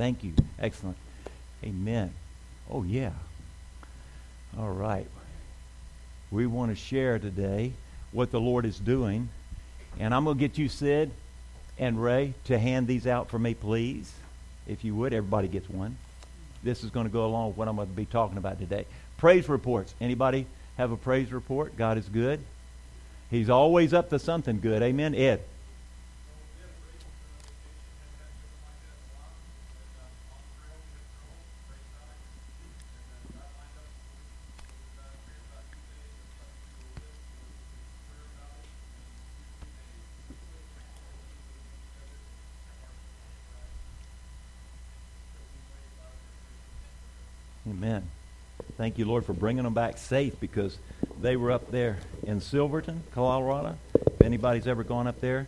Thank you. Excellent. Amen. Oh, yeah. All right. We want to share today what the Lord is doing. And I'm going to get you, Sid and Ray, to hand these out for me, please. If you would, everybody gets one. This is going to go along with what I'm going to be talking about today. Praise reports. Anybody have a praise report? God is good. He's always up to something good. Amen. Ed. Amen. Thank you, Lord, for bringing them back safe because they were up there in Silverton, Colorado. If anybody's ever gone up there,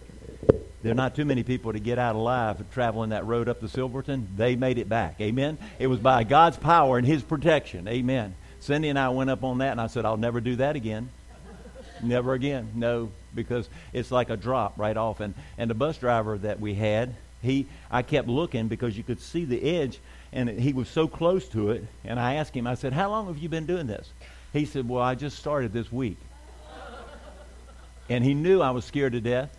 there are not too many people to get out alive traveling that road up to Silverton. They made it back. Amen. It was by God's power and His protection. Amen. Cindy and I went up on that, and I said, I'll never do that again. never again. No, because it's like a drop right off. And, and the bus driver that we had, he, I kept looking because you could see the edge and he was so close to it. And I asked him, I said, How long have you been doing this? He said, Well, I just started this week. and he knew I was scared to death.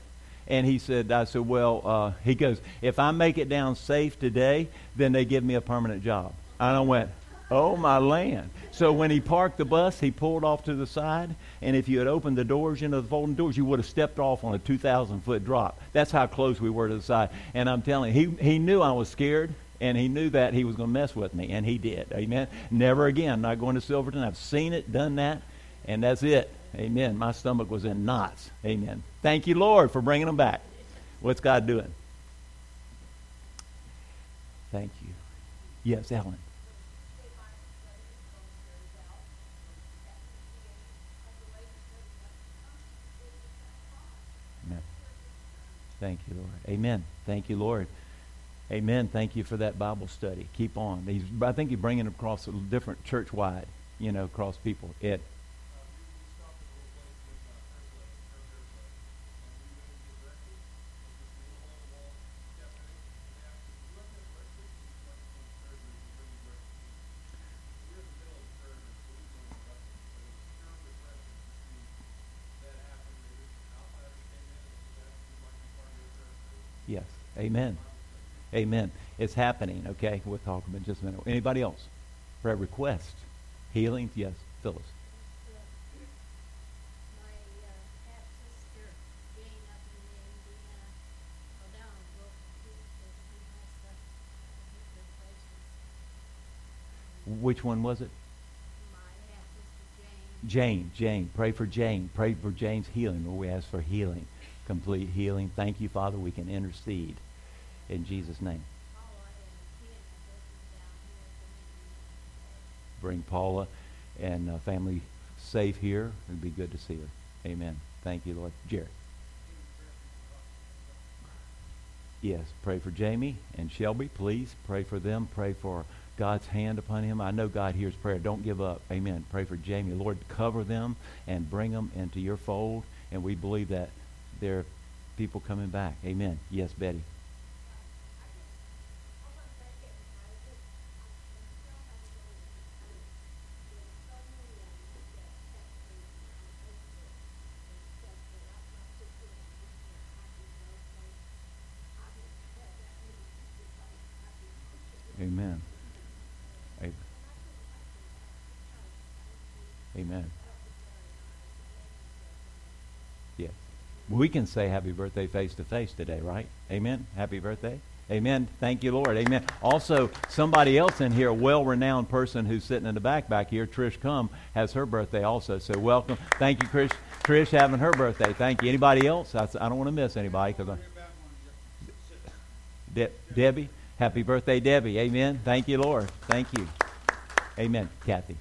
And he said, I said, Well, uh, he goes, If I make it down safe today, then they give me a permanent job. And I went, Oh, my land. So when he parked the bus, he pulled off to the side. And if you had opened the doors, you know, the folding doors, you would have stepped off on a 2,000 foot drop. That's how close we were to the side. And I'm telling you, he, he knew I was scared and he knew that he was going to mess with me, and he did. Amen. Never again. Not going to Silverton. I've seen it, done that, and that's it. Amen. My stomach was in knots. Amen. Thank you, Lord, for bringing them back. What's God doing? Thank you. Yes, Ellen. Thank you, Lord. Amen. Thank you, Lord. Amen. Thank you for that Bible study. Keep on. He's, I think you're bringing it across a different church wide, you know, across people. Ed. Yes. Amen. Amen. It's happening, okay? We'll talk about just a minute. Anybody else? Prayer request? Healing? Yes. Phyllis. Which one was it? Jane. Jane. Jane. Pray for Jane. Pray for Jane's healing. Lord, we ask for healing, complete healing. Thank you, Father. We can intercede in Jesus' name. Bring Paula and uh, family safe here. It'd be good to see her. Amen. Thank you, Lord. Jerry. Yes, pray for Jamie and Shelby. Please pray for them. Pray for God's hand upon him. I know God hears prayer. Don't give up. Amen. Pray for Jamie. Lord, cover them and bring them into your fold. And we believe that there are people coming back. Amen. Yes, Betty. Amen. Amen. Yes. We can say happy birthday face to face today, right? Amen. Happy birthday. Amen. Thank you, Lord. Amen. Also, somebody else in here, a well-renowned person who's sitting in the back back here, Trish Cum, has her birthday also. So welcome. Thank you, Trish. Trish having her birthday. Thank you. Anybody else? I, I don't want to miss anybody because. De- Debbie. Happy birthday, Debbie. Amen. Thank you, Lord. Thank you. Amen. Kathy.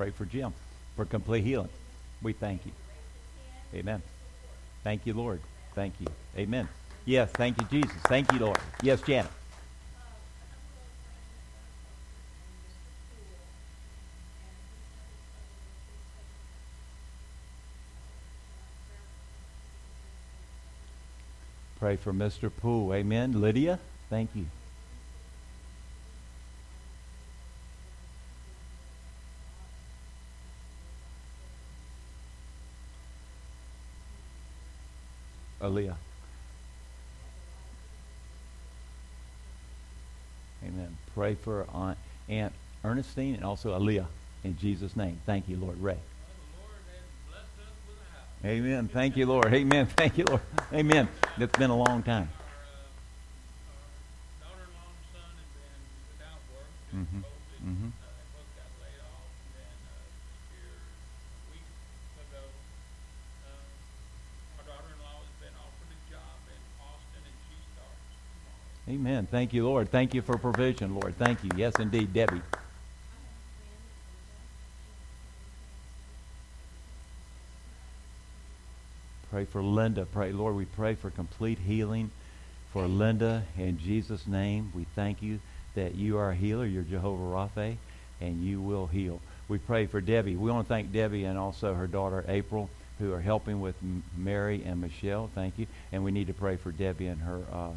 Pray for Jim for complete healing. We thank you. Amen. Thank you, Lord. Thank you. Amen. Yes, thank you, Jesus. Thank you, Lord. Yes, Janet. Pray for Mr. Poole. Amen. Lydia, thank you. Aaliyah. Amen. Pray for Aunt, Aunt Ernestine and also Aaliyah in Jesus' name. Thank you, Lord. Ray. Amen. Thank you, Lord. Amen. Thank you, Lord. Amen. It's been a long time. Mm-hmm. Mm-hmm. Amen. Thank you, Lord. Thank you for provision, Lord. Thank you. Yes, indeed, Debbie. Pray for Linda. Pray, Lord, we pray for complete healing for Linda in Jesus' name. We thank you that you are a healer. You're Jehovah Rapha, and you will heal. We pray for Debbie. We want to thank Debbie and also her daughter April, who are helping with Mary and Michelle. Thank you. And we need to pray for Debbie and her uh,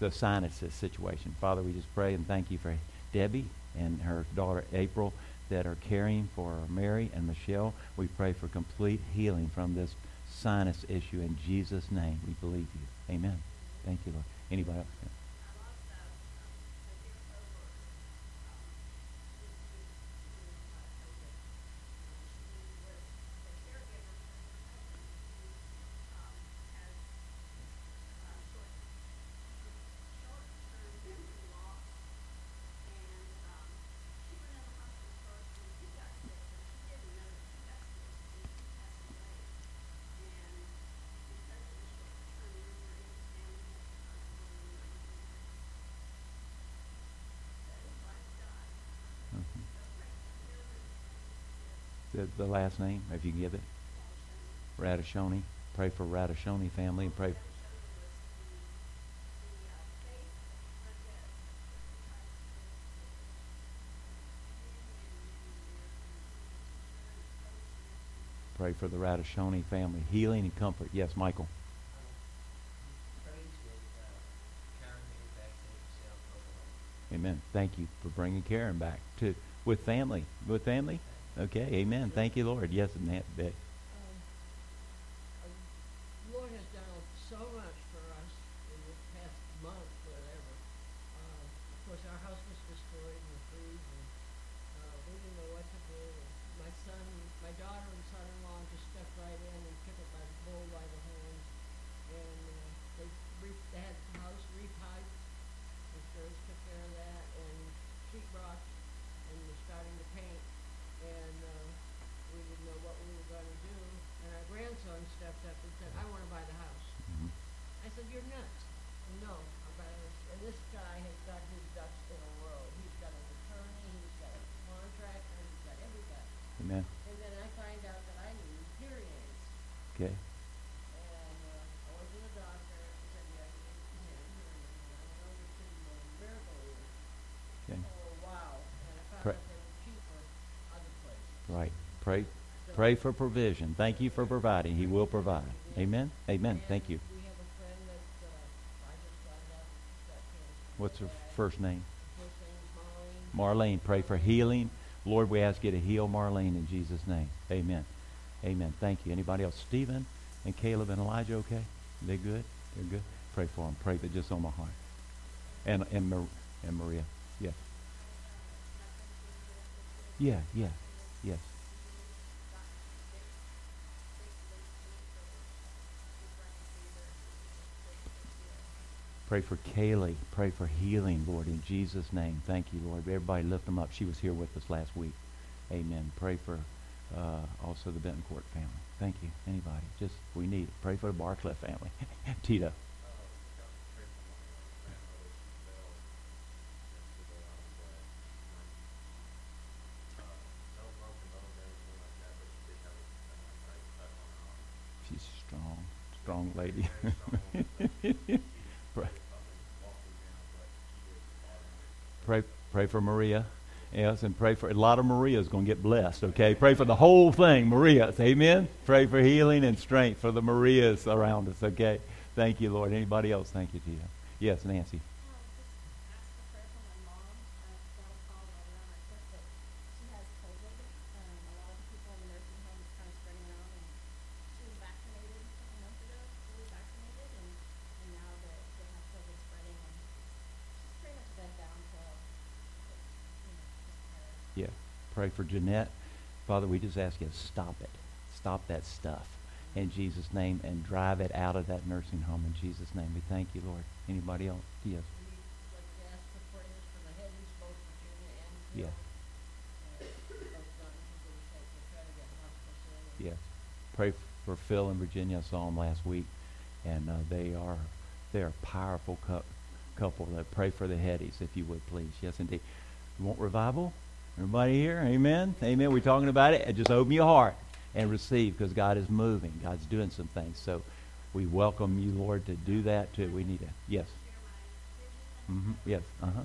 the sinuses situation. Father, we just pray and thank you for Debbie and her daughter April that are caring for Mary and Michelle. We pray for complete healing from this sinus issue in Jesus' name. We believe you. Amen. Thank you, Lord. Anybody else? The, the last name, if you give it? Radishoni. Pray for Radishoni family and pray. Pray for the Radishoni family. Healing and comfort. Yes, Michael. Amen. Thank you for bringing Karen back to with family. With family. Okay, amen. Thank you, Lord. Yes, Annette, Beck. Right. Pray, pray for provision. Thank you for providing. He will provide. Amen. Amen. Thank you. What's her first name? Marlene. Pray for healing. Lord, we ask you to heal Marlene in Jesus' name. Amen. Amen. Thank you. Anybody else? Stephen and Caleb and Elijah okay? They good? They're good? Pray for them. Pray that just on my heart. And, and, Mar- and Maria. Yeah. Yeah, yeah. Yes. Pray for Kaylee. Pray for healing, Lord, in Jesus' name. Thank you, Lord. Everybody lift them up. She was here with us last week. Amen. Pray for uh, also the Bentoncourt family. Thank you. Anybody? Just we need it. Pray for the Barclay family. Tito. She's strong, strong lady. pray, pray for Maria. Yes, and pray for a lot of Maria's going to get blessed. Okay, pray for the whole thing, Maria's. Amen. Pray for healing and strength for the Marias around us. Okay, thank you, Lord. Anybody else? Thank you, Jesus. Yes, Nancy. pray for Jeanette. Father, we just ask you to stop it. Stop that stuff in Jesus' name and drive it out of that nursing home in Jesus' name. We thank you, Lord. Anybody else? Yes. Yes. Yes. Pray for Phil and Virginia. I saw them last week, and uh, they are they are a powerful cu- couple. That pray for the Headies, if you would, please. Yes, indeed. You want revival? Everybody here? Amen? Amen. We're talking about it. Just open your heart and receive because God is moving. God's doing some things. So we welcome you, Lord, to do that too. We need to. Yes. Mm-hmm. Yes. Uh huh.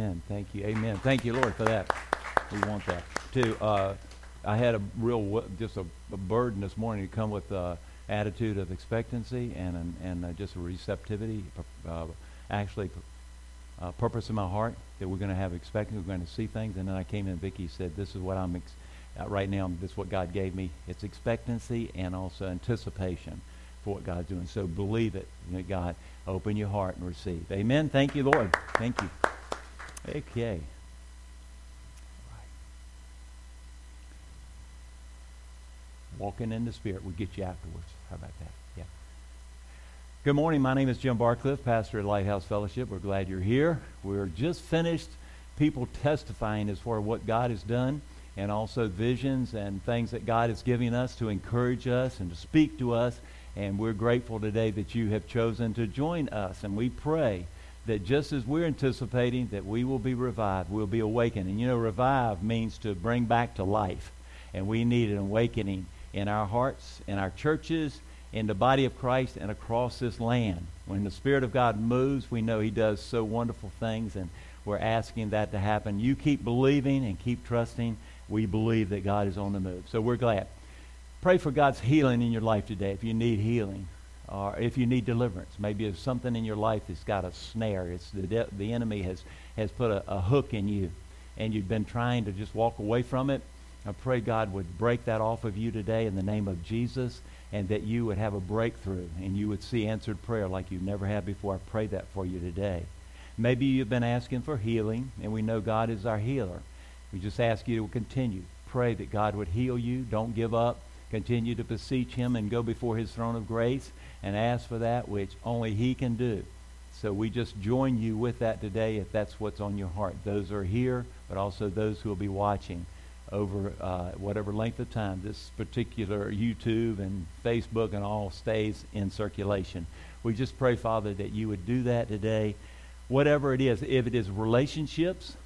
Amen. Thank you. Amen. Thank you, Lord, for that. We want that too. Uh, I had a real just a, a, burden this morning to come with uh, attitude of expectancy and and uh, just a receptivity. Uh, actually, uh, purpose in my heart that we're going to have expectancy. We're going to see things. And then I came in. and Vicky said, "This is what I'm ex- right now. This is what God gave me. It's expectancy and also anticipation for what God's doing. So believe it, you know, God. Open your heart and receive. Amen. Thank you, Lord. Thank you." Okay. Walking in the Spirit will get you afterwards. How about that? Yeah. Good morning. My name is Jim Barcliffe, pastor at Lighthouse Fellowship. We're glad you're here. We're just finished people testifying as far as what God has done and also visions and things that God is giving us to encourage us and to speak to us. And we're grateful today that you have chosen to join us. And we pray that just as we're anticipating that we will be revived, we'll be awakened. And you know, revive means to bring back to life. And we need an awakening in our hearts, in our churches, in the body of Christ, and across this land. When the Spirit of God moves, we know He does so wonderful things, and we're asking that to happen. You keep believing and keep trusting. We believe that God is on the move. So we're glad. Pray for God's healing in your life today if you need healing or if you need deliverance. Maybe it's something in your life that's got a snare. It's the, de- the enemy has, has put a, a hook in you, and you've been trying to just walk away from it. I pray God would break that off of you today in the name of Jesus and that you would have a breakthrough and you would see answered prayer like you've never had before. I pray that for you today. Maybe you've been asking for healing, and we know God is our healer. We just ask you to continue. Pray that God would heal you. Don't give up. Continue to beseech Him and go before His throne of grace and ask for that which only He can do. So we just join you with that today if that's what's on your heart. Those are here, but also those who will be watching over uh, whatever length of time this particular YouTube and Facebook and all stays in circulation. We just pray, Father, that you would do that today. Whatever it is, if it is relationships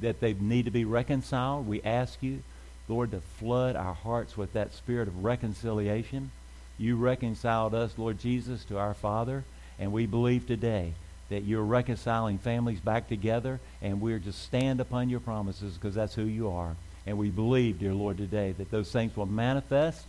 that they need to be reconciled, we ask you, Lord, to flood our hearts with that spirit of reconciliation. You reconciled us, Lord Jesus, to our Father, and we believe today that you're reconciling families back together, and we're just stand upon your promises because that's who you are. And we believe, dear Lord, today that those things will manifest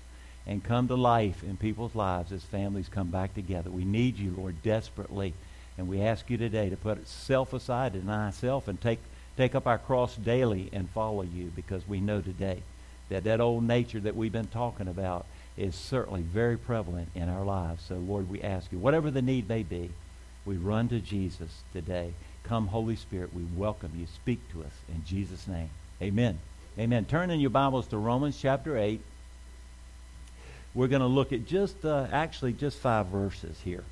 and come to life in people's lives as families come back together. We need you, Lord, desperately. And we ask you today to put self aside, deny self, and take, take up our cross daily and follow you because we know today that that old nature that we've been talking about is certainly very prevalent in our lives. So, Lord, we ask you, whatever the need may be, we run to Jesus today. Come, Holy Spirit, we welcome you. Speak to us in Jesus' name. Amen. Amen. Turn in your Bibles to Romans chapter 8. We're going to look at just, uh, actually, just five verses here.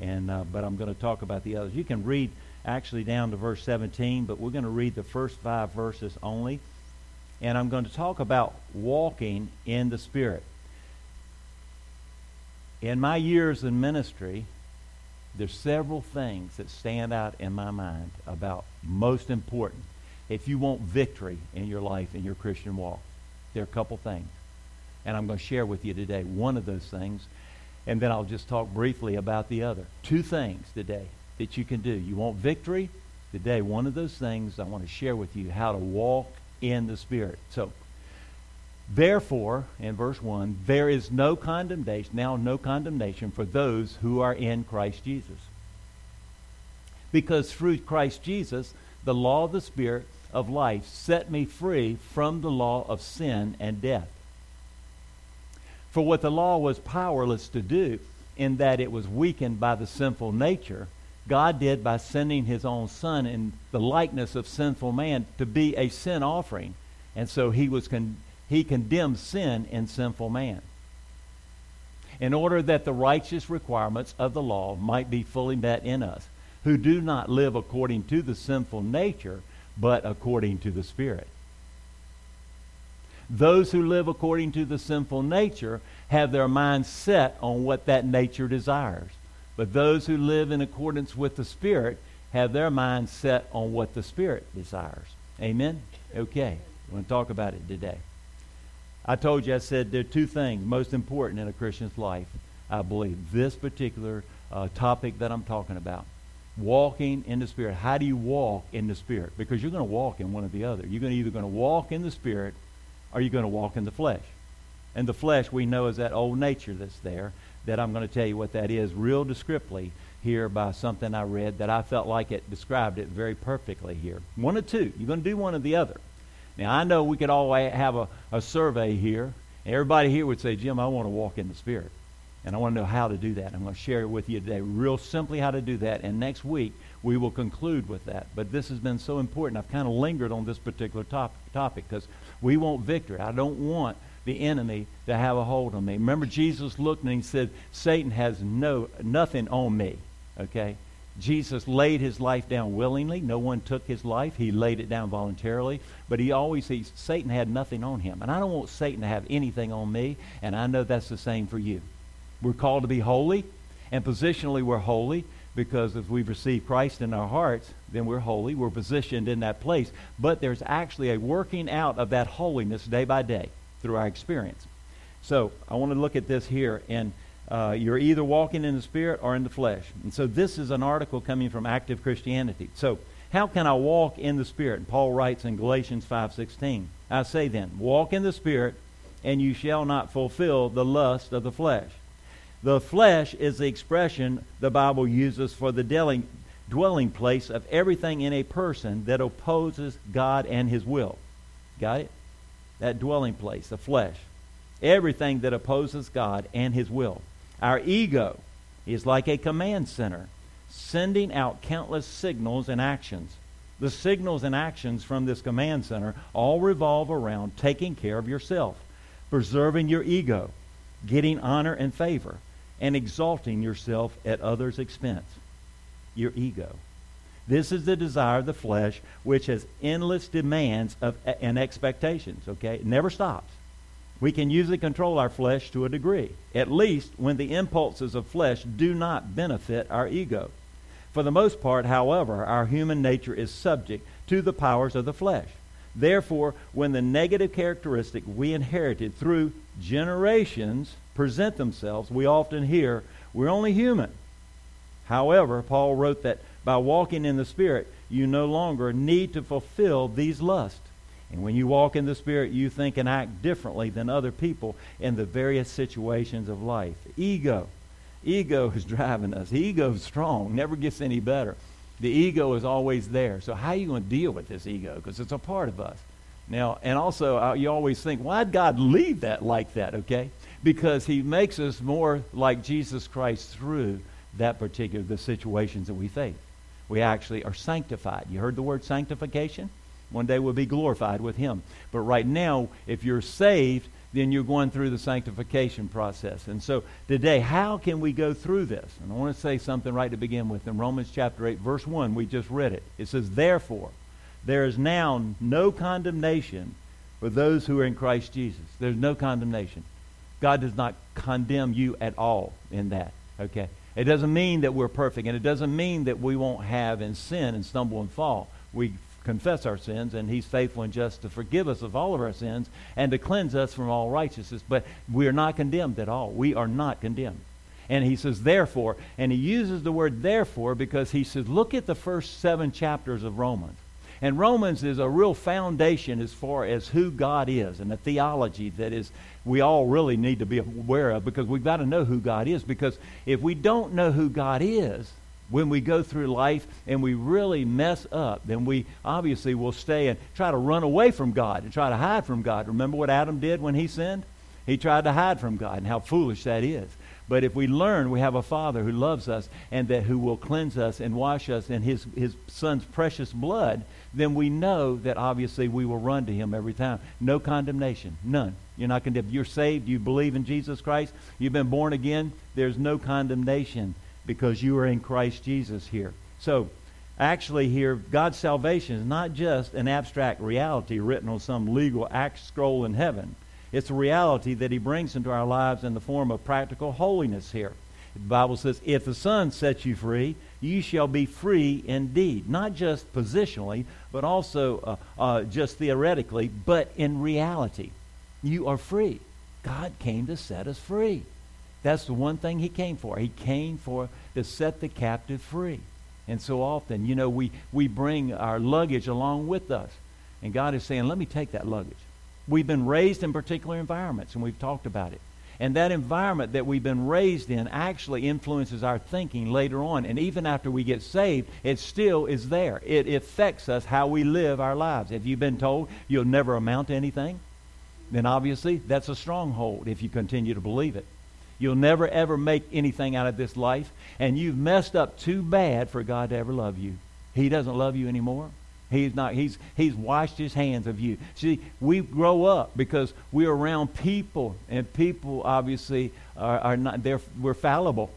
And, uh, but I'm going to talk about the others. You can read actually down to verse 17, but we're going to read the first five verses only. And I'm going to talk about walking in the Spirit. In my years in ministry, there's several things that stand out in my mind about most important if you want victory in your life in your Christian walk. There are a couple things. And I'm going to share with you today one of those things, and then I'll just talk briefly about the other. Two things today that you can do. You want victory? Today, one of those things I want to share with you how to walk in the Spirit. So, therefore, in verse 1, there is no condemnation, now no condemnation for those who are in Christ Jesus. Because through Christ Jesus, the law of the Spirit of life set me free from the law of sin and death. For what the law was powerless to do, in that it was weakened by the sinful nature, God did by sending his own son in the likeness of sinful man to be a sin offering. And so he was con- he condemned sin in sinful man. In order that the righteous requirements of the law might be fully met in us, who do not live according to the sinful nature, but according to the Spirit. Those who live according to the sinful nature have their minds set on what that nature desires. But those who live in accordance with the Spirit have their minds set on what the Spirit desires. Amen? Okay. We're going to talk about it today. I told you, I said there are two things most important in a Christian's life, I believe. This particular uh, topic that I'm talking about walking in the Spirit. How do you walk in the Spirit? Because you're going to walk in one or the other. You're going to either going to walk in the Spirit or you're going to walk in the flesh. And the flesh, we know, is that old nature that's there that I'm going to tell you what that is real descriptively here by something I read that I felt like it described it very perfectly here. One or two. You're going to do one or the other. Now, I know we could all have a, a survey here. Everybody here would say, Jim, I want to walk in the Spirit. And I want to know how to do that. I'm going to share it with you today, real simply how to do that. And next week, we will conclude with that. But this has been so important. I've kind of lingered on this particular top, topic because we want victory. I don't want the enemy to have a hold on me. Remember, Jesus looked and he said, Satan has no nothing on me. Okay? Jesus laid his life down willingly. No one took his life. He laid it down voluntarily. But he always he, Satan had nothing on him. And I don't want Satan to have anything on me, and I know that's the same for you. We're called to be holy, and positionally we're holy because if we've received Christ in our hearts, then we're holy. We're positioned in that place. But there's actually a working out of that holiness day by day through our experience. So I want to look at this here, and uh, you're either walking in the Spirit or in the flesh. And so this is an article coming from Active Christianity. So how can I walk in the Spirit? And Paul writes in Galatians 5.16, I say then, walk in the Spirit, and you shall not fulfill the lust of the flesh. The flesh is the expression the Bible uses for the dwelling, dwelling place of everything in a person that opposes God and his will. Got it? That dwelling place, the flesh. Everything that opposes God and His will. Our ego is like a command center, sending out countless signals and actions. The signals and actions from this command center all revolve around taking care of yourself, preserving your ego, getting honor and favor, and exalting yourself at others' expense. Your ego. This is the desire of the flesh, which has endless demands of, and expectations. Okay, it never stops. We can usually control our flesh to a degree, at least when the impulses of flesh do not benefit our ego. For the most part, however, our human nature is subject to the powers of the flesh. Therefore, when the negative characteristic we inherited through generations present themselves, we often hear, we're only human. However, Paul wrote that by walking in the Spirit, you no longer need to fulfill these lusts. And when you walk in the Spirit, you think and act differently than other people in the various situations of life. Ego ego is driving us. Ego is strong, never gets any better. The ego is always there. So how are you going to deal with this ego? Because it's a part of us. Now, and also, uh, you always think, why'd God leave that like that, okay? Because he makes us more like Jesus Christ through that particular, the situations that we face. We actually are sanctified. You heard the word sanctification? One day we'll be glorified with him. But right now, if you're saved, then you're going through the sanctification process. And so today, how can we go through this? And I want to say something right to begin with. In Romans chapter 8, verse 1, we just read it. It says, Therefore, there is now no condemnation for those who are in Christ Jesus. There's no condemnation. God does not condemn you at all in that. Okay? It doesn't mean that we're perfect, and it doesn't mean that we won't have and sin and stumble and fall. We confess our sins, and He's faithful and just to forgive us of all of our sins and to cleanse us from all righteousness. But we are not condemned at all. We are not condemned. And he says, therefore, and he uses the word therefore because he says, look at the first seven chapters of Romans. And Romans is a real foundation as far as who God is and a theology that is we all really need to be aware of because we've got to know who God is. Because if we don't know who God is, when we go through life and we really mess up, then we obviously will stay and try to run away from God and try to hide from God. Remember what Adam did when he sinned? He tried to hide from God and how foolish that is. But if we learn we have a Father who loves us and that who will cleanse us and wash us in his, his Son's precious blood, then we know that obviously we will run to him every time. No condemnation. None. You're not condemned. You're saved. You believe in Jesus Christ. You've been born again. There's no condemnation because you are in Christ Jesus here. So, actually, here, God's salvation is not just an abstract reality written on some legal act scroll in heaven. It's a reality that He brings into our lives in the form of practical holiness here. The Bible says, If the Son sets you free, you shall be free indeed. Not just positionally, but also uh, uh, just theoretically, but in reality. You are free. God came to set us free. That's the one thing he came for. He came for to set the captive free. And so often, you know, we, we bring our luggage along with us. And God is saying, let me take that luggage. We've been raised in particular environments, and we've talked about it. And that environment that we've been raised in actually influences our thinking later on. And even after we get saved, it still is there. It affects us how we live our lives. If you've been told you'll never amount to anything? Then obviously that's a stronghold if you continue to believe it. You'll never ever make anything out of this life, and you've messed up too bad for God to ever love you. He doesn't love you anymore. He's not. He's he's washed his hands of you. See, we grow up because we're around people, and people obviously are, are not. They're we're fallible.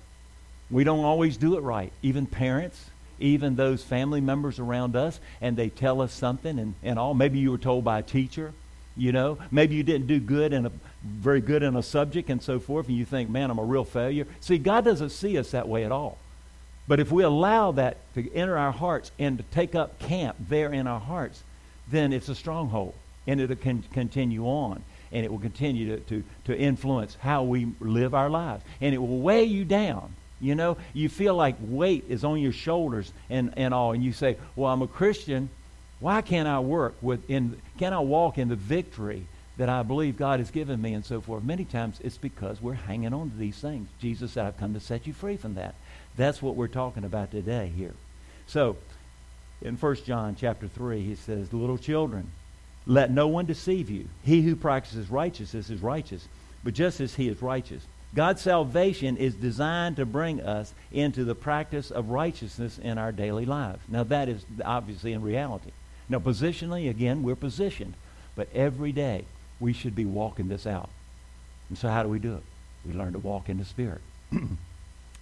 We don't always do it right. Even parents, even those family members around us, and they tell us something, and, and all. Maybe you were told by a teacher. You know, maybe you didn't do good in a very good in a subject and so forth, and you think, man, I'm a real failure. See, God doesn't see us that way at all. But if we allow that to enter our hearts and to take up camp there in our hearts, then it's a stronghold. And it'll con- continue on. And it will continue to, to, to influence how we live our lives. And it will weigh you down. You know, you feel like weight is on your shoulders and, and all. And you say, well, I'm a Christian. Why can't I work with in, can I walk in the victory that I believe God has given me and so forth. Many times it's because we're hanging on to these things. Jesus said, I've come to set you free from that. That's what we're talking about today here. So, in 1 John chapter 3, he says, Little children, let no one deceive you. He who practices righteousness is righteous, but just as he is righteous. God's salvation is designed to bring us into the practice of righteousness in our daily lives. Now, that is obviously in reality. Now, positionally, again, we're positioned. But every day, we should be walking this out. And so how do we do it? We learn to walk in the Spirit.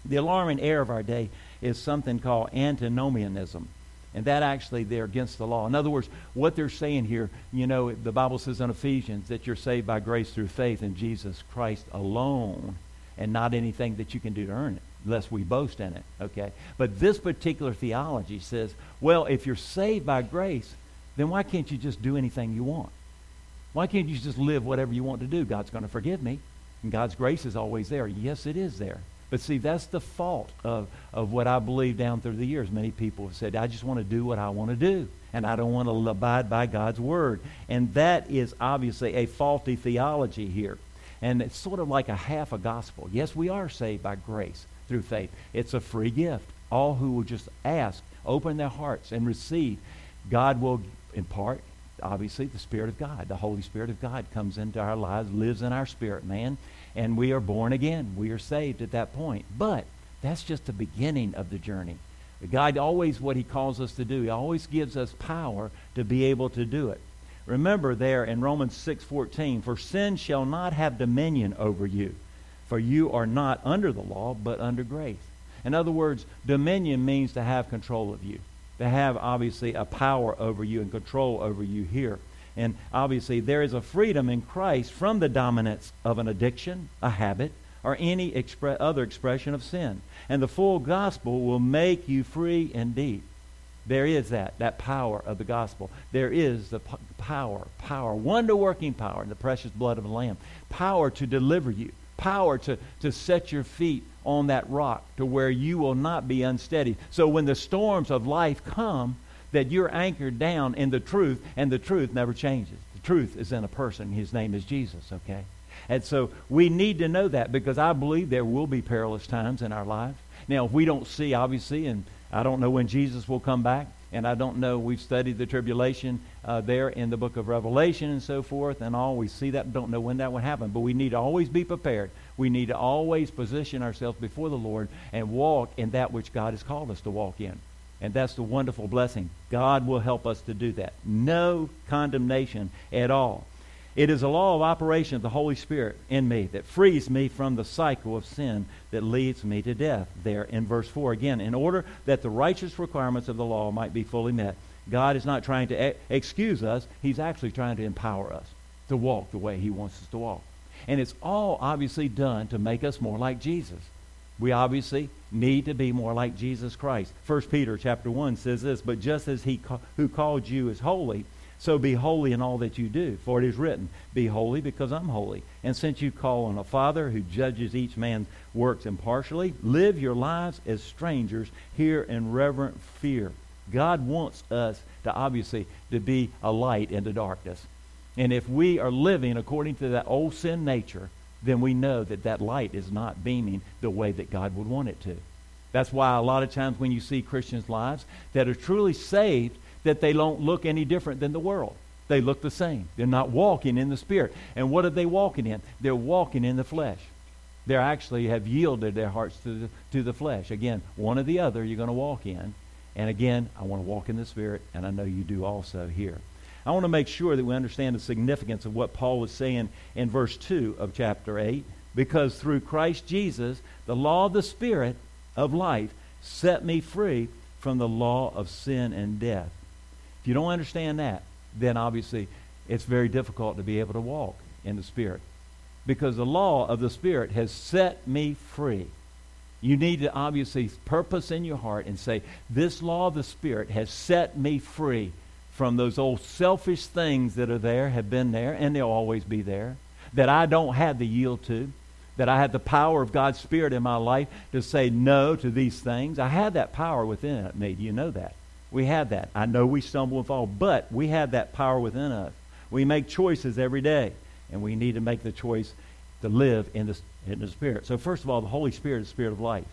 the alarming error of our day is something called antinomianism. And that actually, they're against the law. In other words, what they're saying here, you know, the Bible says in Ephesians that you're saved by grace through faith in Jesus Christ alone and not anything that you can do to earn it, lest we boast in it, okay? But this particular theology says, well, if you're saved by grace, then why can't you just do anything you want? Why can't you just live whatever you want to do? God's going to forgive me. And God's grace is always there. Yes, it is there. But see, that's the fault of, of what I believe down through the years. Many people have said, I just want to do what I want to do. And I don't want to abide by God's word. And that is obviously a faulty theology here. And it's sort of like a half a gospel. Yes, we are saved by grace. through faith. It's a free gift. All who will just ask, open their hearts, and receive, God will impart, obviously, the Spirit of God. The Holy Spirit of God comes into our lives, lives in our spirit, man, and we are born again. We are saved at that point. But that's just the beginning of the journey. God always, what he calls us to do, he always gives us power to be able to do it. Remember there in Romans 6:14, for sin shall not have dominion over you, for you are not under the law, but under grace. In other words, dominion means to have control of you, to have obviously a power over you and control over you here. And obviously, there is a freedom in Christ from the dominance of an addiction, a habit, or any expre- other expression of sin. And the full gospel will make you free indeed. There is that, that power of the gospel. There is the p- power, power, wonder working power in the precious blood of the Lamb. Power to deliver you, power to, to set your feet on that rock to where you will not be unsteady. So when the storms of life come, that you're anchored down in the truth, and the truth never changes. The truth is in a person. His name is Jesus, okay? And so we need to know that because I believe there will be perilous times in our lives. Now, if we don't see, obviously, and I don't know when Jesus will come back, and I don't know, we've studied the tribulation uh, there in the book of Revelation and so forth, and all. We see that, don't know when that will happen, but we need to always be prepared. We need to always position ourselves before the Lord and walk in that which God has called us to walk in. And that's the wonderful blessing. God will help us to do that. No condemnation at all. It is a law of operation of the Holy Spirit in me that frees me from the cycle of sin that leads me to death. There in verse 4 again, in order that the righteous requirements of the law might be fully met. God is not trying to excuse us, He's actually trying to empower us to walk the way He wants us to walk. And it's all obviously done to make us more like Jesus. We obviously need to be more like Jesus Christ. 1 Peter chapter 1 says this, But just as He ca- who called you is holy, so be holy in all that you do, for it is written, Be holy because I'm holy. And since you call on a Father who judges each man's works impartially, live your lives as strangers here in reverent fear. God wants us to obviously to be a light in the darkness. And if we are living according to that old sin nature, then we know that that light is not beaming the way that God would want it to. That's why a lot of times when you see Christians' lives that are truly saved, that they don't look any different than the world. They look the same. They're not walking in the Spirit. And what are they walking in? They're walking in the flesh. They actually have yielded their hearts to the, to the flesh. Again, one or the other you're going to walk in. And again, I want to walk in the Spirit, and I know you do also here. I want to make sure that we understand the significance of what Paul was saying in verse 2 of chapter 8. Because through Christ Jesus, the law of the Spirit of life set me free from the law of sin and death. If you don't understand that, then obviously it's very difficult to be able to walk in the Spirit. Because the law of the Spirit has set me free. You need to obviously purpose in your heart and say, This law of the Spirit has set me free from those old selfish things that are there, have been there, and they'll always be there, that I don't have the yield to, that I have the power of God's Spirit in my life to say no to these things. I have that power within me. Do you know that? We have that. I know we stumble and fall, but we have that power within us. We make choices every day, and we need to make the choice to live in the, in the Spirit. So, first of all, the Holy Spirit is the Spirit of life.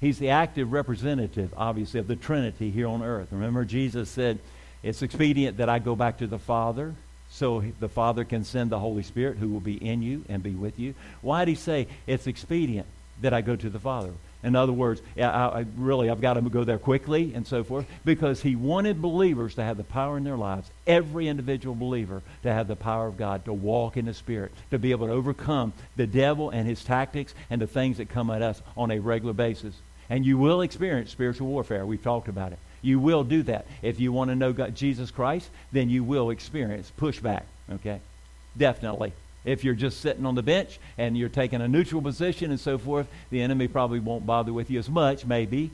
He's the active representative, obviously, of the Trinity here on earth. Remember, Jesus said, It's expedient that I go back to the Father so the Father can send the Holy Spirit who will be in you and be with you. Why did he say it's expedient that I go to the Father? In other words, I, I really, I've got to go there quickly and so forth because he wanted believers to have the power in their lives, every individual believer to have the power of God, to walk in the Spirit, to be able to overcome the devil and his tactics and the things that come at us on a regular basis. And you will experience spiritual warfare. We've talked about it. You will do that. If you want to know God, Jesus Christ, then you will experience pushback. Okay? Definitely. If you're just sitting on the bench and you're taking a neutral position and so forth, the enemy probably won't bother with you as much, maybe,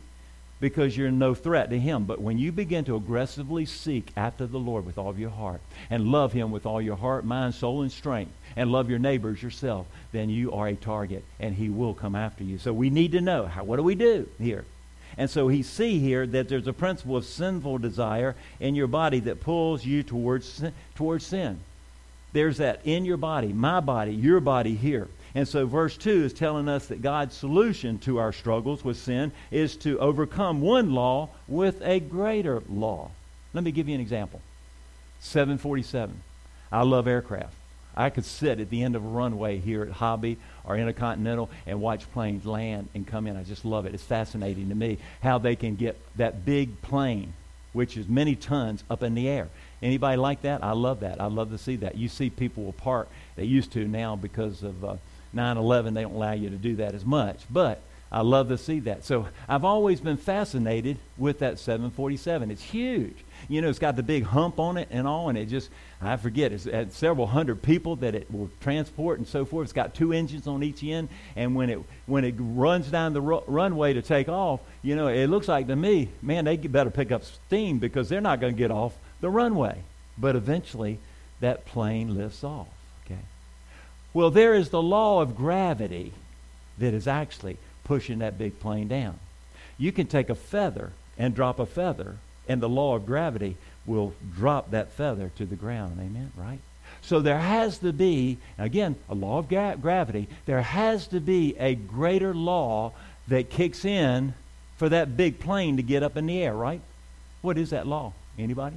because you're no threat to him. But when you begin to aggressively seek after the Lord with all of your heart and love him with all your heart, mind, soul, and strength, and love your neighbors yourself, then you are a target and he will come after you. So we need to know how, what do we do here? And so he see here that there's a principle of sinful desire in your body that pulls you towards towards sin. There's that in your body, my body, your body here. And so verse 2 is telling us that God's solution to our struggles with sin is to overcome one law with a greater law. Let me give you an example. 747. I love aircraft. I could sit at the end of a runway here at Hobby or Intercontinental and watch planes land and come in. I just love it. It's fascinating to me how they can get that big plane, which is many tons, up in the air. Anybody like that? I love that. I love to see that. You see people will park. They used to now because of uh, 9/11. They don't allow you to do that as much, but I love to see that. So I've always been fascinated with that 747. It's huge. You know, it's got the big hump on it and all, and it just, I forget, it's had several hundred people that it will transport and so forth. It's got two engines on each end, and when it when it runs down the ru- runway to take off, you know, it looks like to me, man, they better pick up steam because they're not going to get off the runway. But eventually, that plane lifts off. Okay. Well, there is the law of gravity that is actually pushing that big plane down. You can take a feather and drop a feather, and the law of gravity will drop that feather to the ground. Amen? Right? So there has to be, again, a law of gra- gravity. There has to be a greater law that kicks in for that big plane to get up in the air, right? What is that law? Anybody?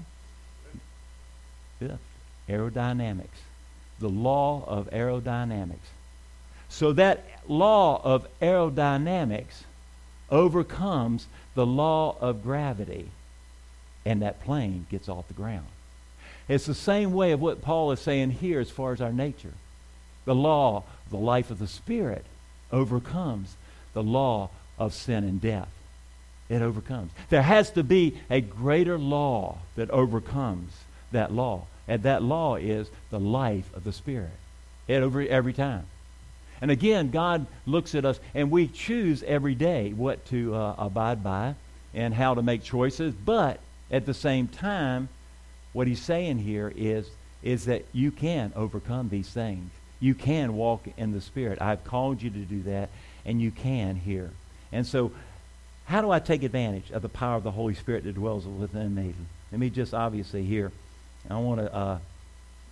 Yeah. Aerodynamics. The law of aerodynamics. So that law of aerodynamics overcomes the law of gravity, and that plane gets off the ground. It's the same way of what Paul is saying here as far as our nature. The law, the life of the Spirit, overcomes the law of sin and death. It overcomes. There has to be a greater law that overcomes that law. And that law is the life of the Spirit. It over every time. And again, God looks at us, and we choose every day what to uh, abide by and how to make choices. But at the same time, what he's saying here is, is that you can overcome these things. You can walk in the Spirit. I've called you to do that, and you can here. And so, how do I take advantage of the power of the Holy Spirit that dwells within me? Let me just obviously here, I want to uh,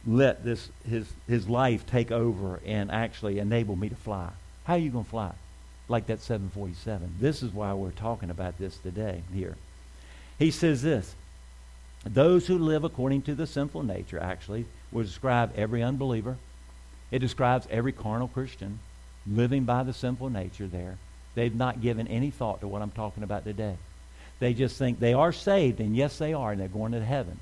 let this his his life take over and actually enable me to fly. How are you going to fly? Like that 747. This is why we're talking about this today here. He says this. Those who live according to the sinful nature actually will describe every unbeliever. It describes every carnal Christian living by the sinful nature there. They've not given any thought to what I'm talking about today. They just think they are saved, and yes, they are, and they're going to heaven.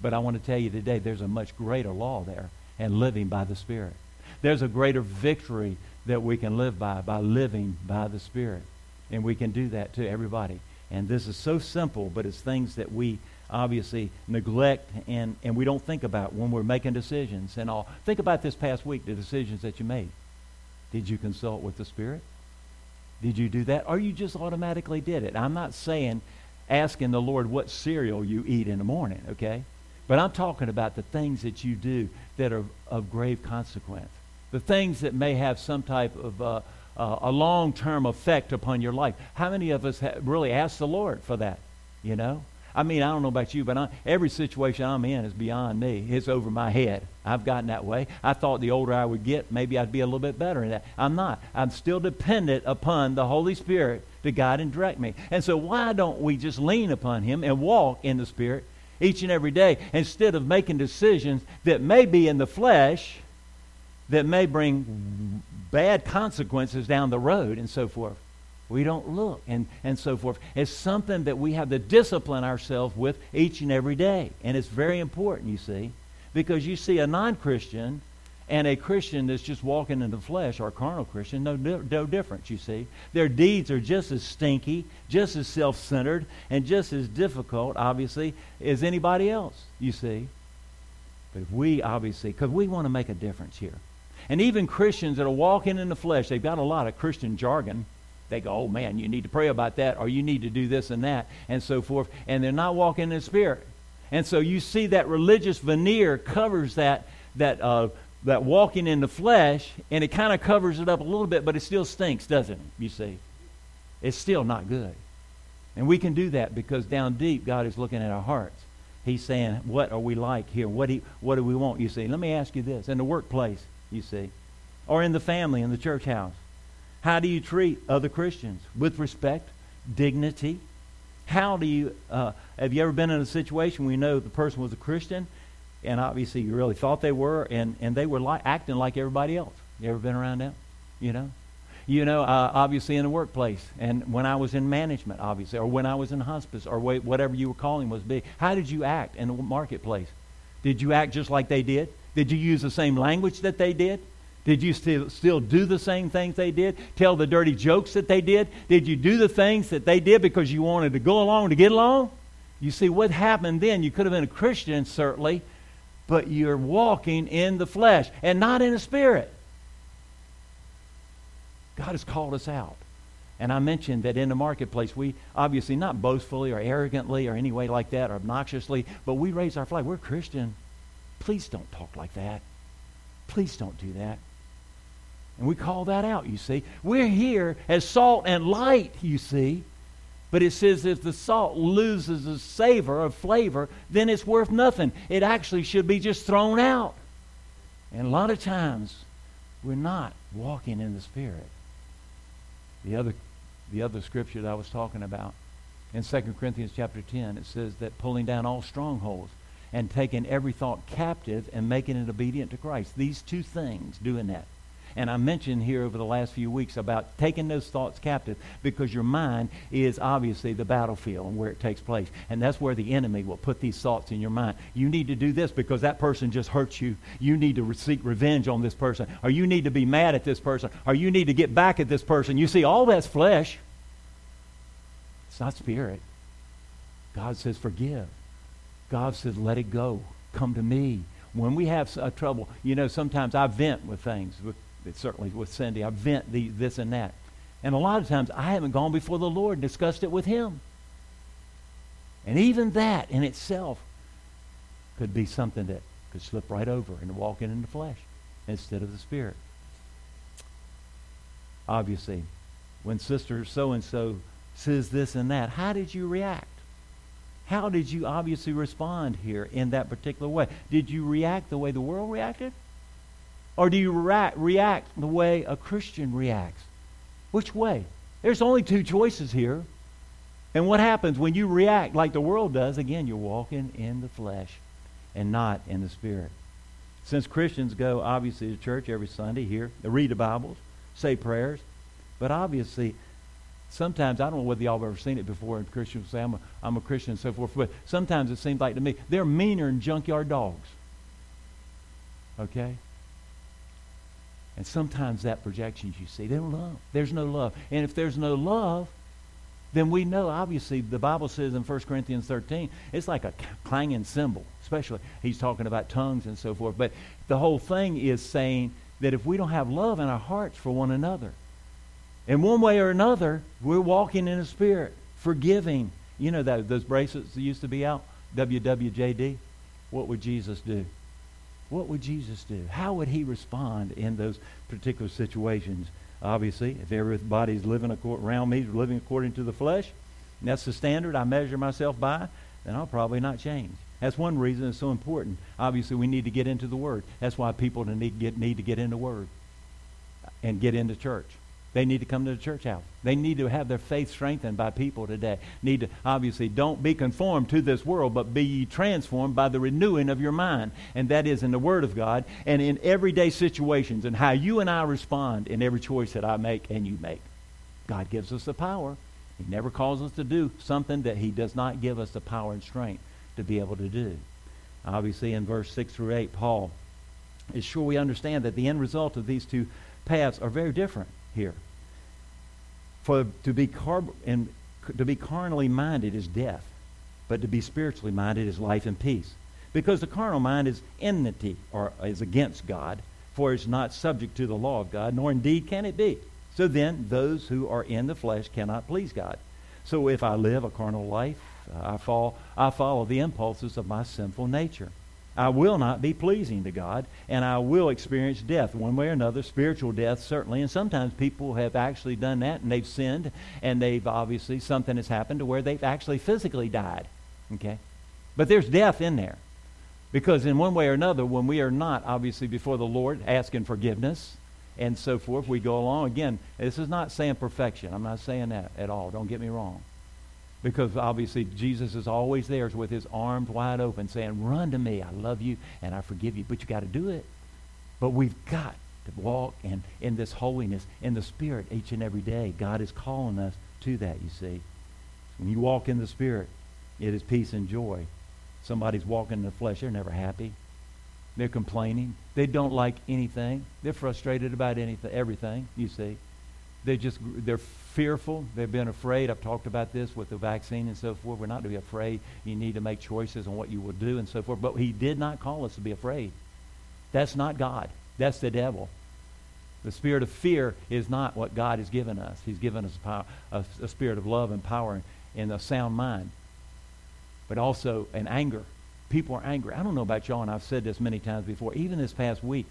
But I want to tell you today there's a much greater law there and living by the Spirit. There's a greater victory that we can live by by living by the Spirit. And we can do that to everybody. And this is so simple, but it's things that we obviously neglect and, and we don't think about when we're making decisions and all. Think about this past week, the decisions that you made. Did you consult with the Spirit? Did you do that? Or you just automatically did it? I'm not saying asking the Lord what cereal you eat in the morning, okay? But I'm talking about the things that you do that are of grave consequence. The things that may have some type of uh, uh, a long-term effect upon your life. How many of us have really ask the Lord for that? You know? I mean, I don't know about you, but I, every situation I'm in is beyond me. It's over my head. I've gotten that way. I thought the older I would get, maybe I'd be a little bit better in that. I'm not. I'm still dependent upon the Holy Spirit to guide and direct me. And so why don't we just lean upon Him and walk in the Spirit each and every day instead of making decisions that may be in the flesh that may bring bad consequences down the road and so forth. We don't look and, and so forth. It's something that we have to discipline ourselves with each and every day. And it's very important, you see, because you see a non Christian and a Christian that's just walking in the flesh, or a carnal Christian, no, no difference, you see. Their deeds are just as stinky, just as self centered, and just as difficult, obviously, as anybody else, you see. But if we, obviously, because we want to make a difference here. And even Christians that are walking in the flesh, they've got a lot of Christian jargon. They go, oh man, you need to pray about that, or you need to do this and that, and so forth. And they're not walking in the Spirit. And so you see that religious veneer covers that, that uh, that walking in the flesh, and it kind of covers it up a little bit, but it still stinks, doesn't it? You see. It's still not good. And we can do that because down deep, God is looking at our hearts. He's saying, What are we like here? What what do we want? You see. Let me ask you this. In the workplace, you see, or in the family, in the church house? How do you treat other Christians? With respect, dignity. How do you, uh, have you ever been in a situation where you know the person was a Christian and obviously you really thought they were and, and they were li- acting like everybody else? You ever been around them? You know? You know, uh, obviously in the workplace and when I was in management, obviously, or when I was in hospice or whatever you were calling was big. How did you act in the marketplace? Did you act just like they did? Did you use the same language that they did? Did you still, still do the same things they did? Tell the dirty jokes that they did? Did you do the things that they did because you wanted to go along to get along? You see, what happened then, you could have been a Christian, certainly, but you're walking in the flesh and not in the spirit. God has called us out. And I mentioned that in the marketplace, we obviously not boastfully or arrogantly or any way like that or obnoxiously, but we raise our flag. We're Christian. Please don't talk like that. Please don't do that. And we call that out, you see. We're here as salt and light, you see. But it says if the salt loses its savor or flavor, then it's worth nothing. It actually should be just thrown out. And a lot of times, we're not walking in the Spirit. The other, the other scripture that I was talking about in 2 Corinthians chapter 10, it says that pulling down all strongholds and taking every thought captive and making it obedient to Christ. These two things, doing that. And I mentioned here over the last few weeks about taking those thoughts captive because your mind is obviously the battlefield and where it takes place. And that's where the enemy will put these thoughts in your mind. You need to do this because that person just hurt you. You need to seek revenge on this person. Or you need to be mad at this person. Or you need to get back at this person. You see, all that's flesh. It's not spirit. God says, forgive. God says, let it go. Come to me. When we have a uh, trouble, you know, sometimes I vent with things, with certainly with Cindy. I vent the, this and that. And a lot of times I haven't gone before the Lord and discussed it with Him. And even that in itself could be something that could slip right over and walk in, in the flesh instead of the Spirit. Obviously, when Sister so and so says this and that, how did you react? How did you obviously respond here in that particular way? Did you react the way the world reacted? Or do you react, react the way a Christian reacts? Which way? There's only two choices here. And what happens when you react like the world does? Again, you're walking in the flesh and not in the spirit. Since Christians go, obviously, to church every Sunday here, read the Bibles, say prayers, but obviously, sometimes, I don't know whether y'all have ever seen it before, and Christians say, I'm a, I'm a Christian and so forth, but sometimes it seems like to me, they're meaner than junkyard dogs. Okay? And sometimes that projections you see, they don't love. There's no love. And if there's no love, then we know, obviously, the Bible says in 1 Corinthians 13, it's like a clanging cymbal, especially he's talking about tongues and so forth. But the whole thing is saying that if we don't have love in our hearts for one another, in one way or another, we're walking in the Spirit, forgiving. You know that those bracelets that used to be out, WWJD? What would Jesus do? what would Jesus do? How would he respond in those particular situations? Obviously, if everybody's living around me, living according to the flesh, and that's the standard I measure myself by, then I'll probably not change. That's one reason it's so important. Obviously, we need to get into the Word. That's why people need get, need to get into the Word and get into church. They need to come to the church house. They need to have their faith strengthened by people today. Need to obviously don't be conformed to this world, but be ye transformed by the renewing of your mind. And that is in the Word of God and in everyday situations and how you and I respond in every choice that I make and you make. God gives us the power. He never calls us to do something that He does not give us the power and strength to be able to do. Obviously, in verse 6 through 8, Paul is sure we understand that the end result of these two paths are very different here. For to be, carb- and, to be carnally minded is death, but to be spiritually minded is life and peace. Because the carnal mind is enmity, or is against God, for it's not subject to the law of God, nor indeed can it be. So then, those who are in the flesh cannot please God. So if I live a carnal life, I, fall, I follow the impulses of my sinful nature. I will not be pleasing to God, and I will experience death one way or another, spiritual death certainly. And sometimes people have actually done that, and they've sinned, and they've obviously something has happened to where they've actually physically died. Okay, but there's death in there, because in one way or another, when we are not obviously before the Lord asking forgiveness and so forth. We go along. Again, this is not saying perfection. I'm not saying that at all. Don't get me wrong. Because obviously Jesus is always there with his arms wide open saying, run to me. I love you and I forgive you. But you got to do it. But we've got to walk in, in this holiness, in the Spirit each and every day. God is calling us to that, you see. When you walk in the Spirit, it is peace and joy. Somebody's walking in the flesh, they're never happy. They're complaining. They don't like anything. They're frustrated about anything, everything, you see. They're just they're fearful. They've been afraid. I've talked about this with the vaccine and so forth. We're not to be afraid. You need to make choices on what you will do and so forth. But he did not call us to be afraid. That's not God. That's the devil. The spirit of fear is not what God has given us. He's given us a, power, a, a spirit of love and power and a sound mind, but also an anger. People are angry. I don't know about y'all, and I've said this many times before. Even this past week,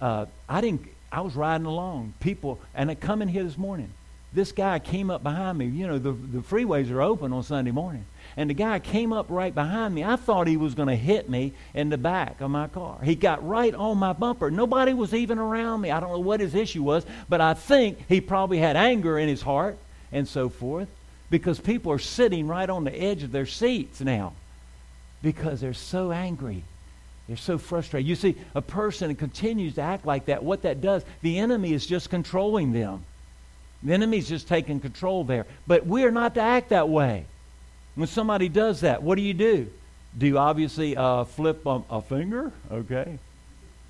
uh, I didn't. I was riding along. People, and I come in here this morning. This guy came up behind me. You know, the the freeways are open on Sunday morning and the guy came up right behind me. I thought he was going to hit me in the back of my car. He got right on my bumper. Nobody was even around me. I don't know what his issue was, but I think he probably had anger in his heart and so forth because people are sitting right on the edge of their seats now because they're so angry. They're so frustrated. You see, a person continues to act like that. What that does, the enemy is just controlling them. The enemy's just taking control there. But we're not to act that way. When somebody does that, what do you do? Do you obviously uh, flip a, a finger? Okay.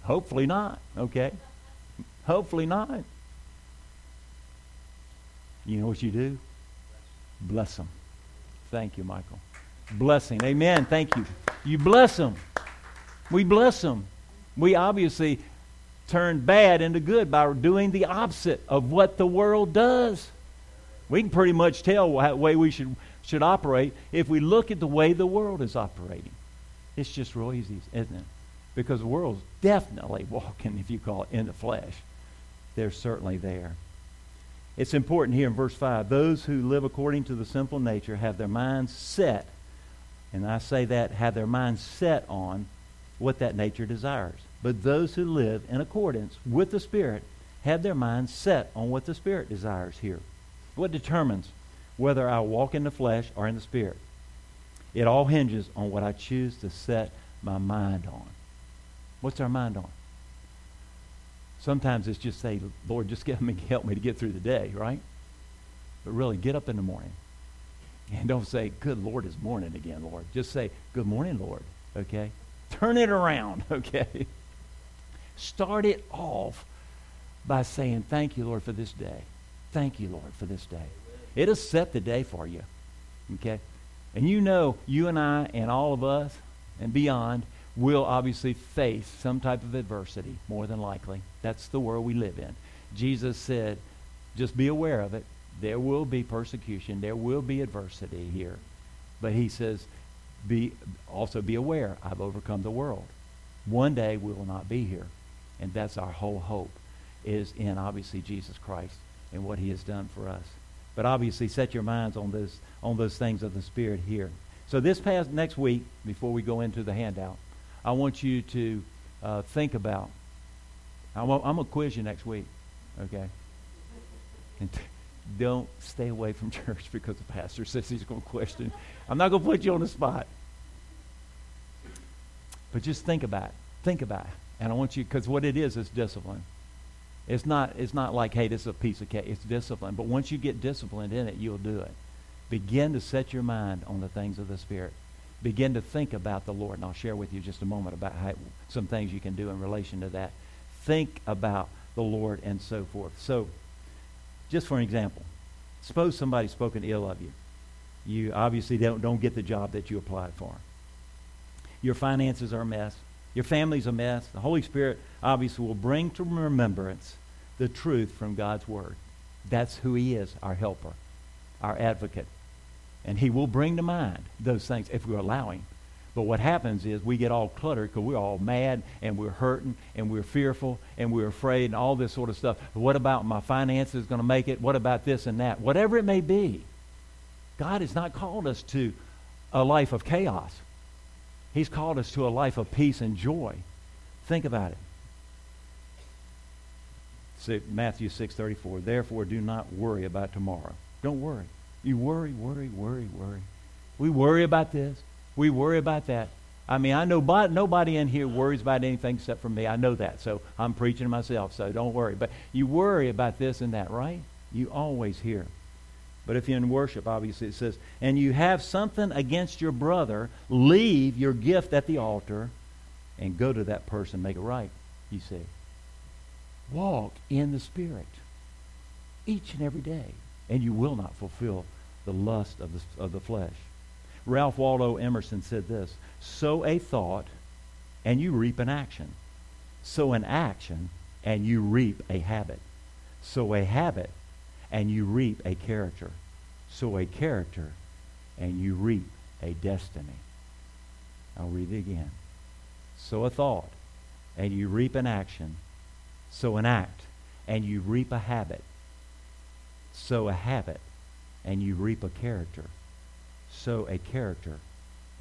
Hopefully not. Okay. Hopefully not. You know what you do? Bless them. Thank you, Michael. Blessing. Amen. Thank you. You bless them. We bless them. We obviously turn bad into good by doing the opposite of what the world does. We can pretty much tell what way we should should operate if we look at the way the world is operating. It's just real easy, isn't it? Because the world's definitely walking, if you call it, in the flesh. They're certainly there. It's important here in verse 5 those who live according to the sinful nature have their minds set, and I say that, have their minds set on what that nature desires. But those who live in accordance with the Spirit have their minds set on what the Spirit desires here. What determines whether I walk in the flesh or in the spirit. It all hinges on what I choose to set my mind on. What's our mind on? Sometimes it's just say, Lord, just get me, help me to get through the day, right? But really, get up in the morning. And don't say, good Lord, it's morning again, Lord. Just say, good morning, Lord, okay? Turn it around, okay? Start it off by saying, thank you, Lord, for this day. Thank you, Lord, for this day. It'll set the day for you. Okay? And you know, you and I and all of us and beyond will obviously face some type of adversity, more than likely. That's the world we live in. Jesus said, just be aware of it. There will be persecution. There will be adversity here. But he says, be, also be aware, I've overcome the world. One day we will not be here. And that's our whole hope, is in obviously Jesus Christ and what he has done for us. But obviously, set your minds on those on those things of the Spirit here. So this past next week, before we go into the handout, I want you to uh, think about. I'm, gonna quiz you next week, okay? And t- don't stay away from church because the pastor says he's going to question. I'm not going to put you on the spot. But just think about it. Think about it. And I want you, because what it is is discipline. It's not, it's not like, hey, this is a piece of cake. It's discipline. But once you get disciplined in it, you'll do it. Begin to set your mind on the things of the Spirit. Begin to think about the Lord. And I'll share with you just a moment about how, some things you can do in relation to that. Think about the Lord and so forth. So, just for an example, suppose somebody's spoken ill of you. You obviously don't, don't get the job that you applied for. Your finances are a mess. Your family's a mess. The Holy Spirit obviously will bring to remembrance the truth from God's Word. That's who He is, our helper, our advocate. And He will bring to mind those things if we allow Him. But what happens is we get all cluttered because we're all mad and we're hurting and we're fearful and we're afraid and all this sort of stuff. What about my finances going to make it? What about this and that? Whatever it may be. God has not called us to a life of chaos. He's called us to a life of peace and joy. Think about it. Matthew 6:34. Therefore, do not worry about tomorrow. Don't worry. You worry, worry, worry, worry. We worry about this. We worry about that. I mean, I know nobody in here worries about anything except for me. I know that. So I'm preaching to myself, so don't worry. But you worry about this and that, right? You always hear. But if you're in worship, obviously it says, and you have something against your brother, leave your gift at the altar and go to that person, make it right, you see. Walk in the Spirit each and every day, and you will not fulfill the lust of the, of the flesh. Ralph Waldo Emerson said this sow a thought, and you reap an action. Sow an action, and you reap a habit. Sow a habit, and you reap a character. Sow a character, and you reap a destiny. I'll read it again. Sow a thought, and you reap an action. Sow an act, and you reap a habit. Sow a habit, and you reap a character. Sow a character,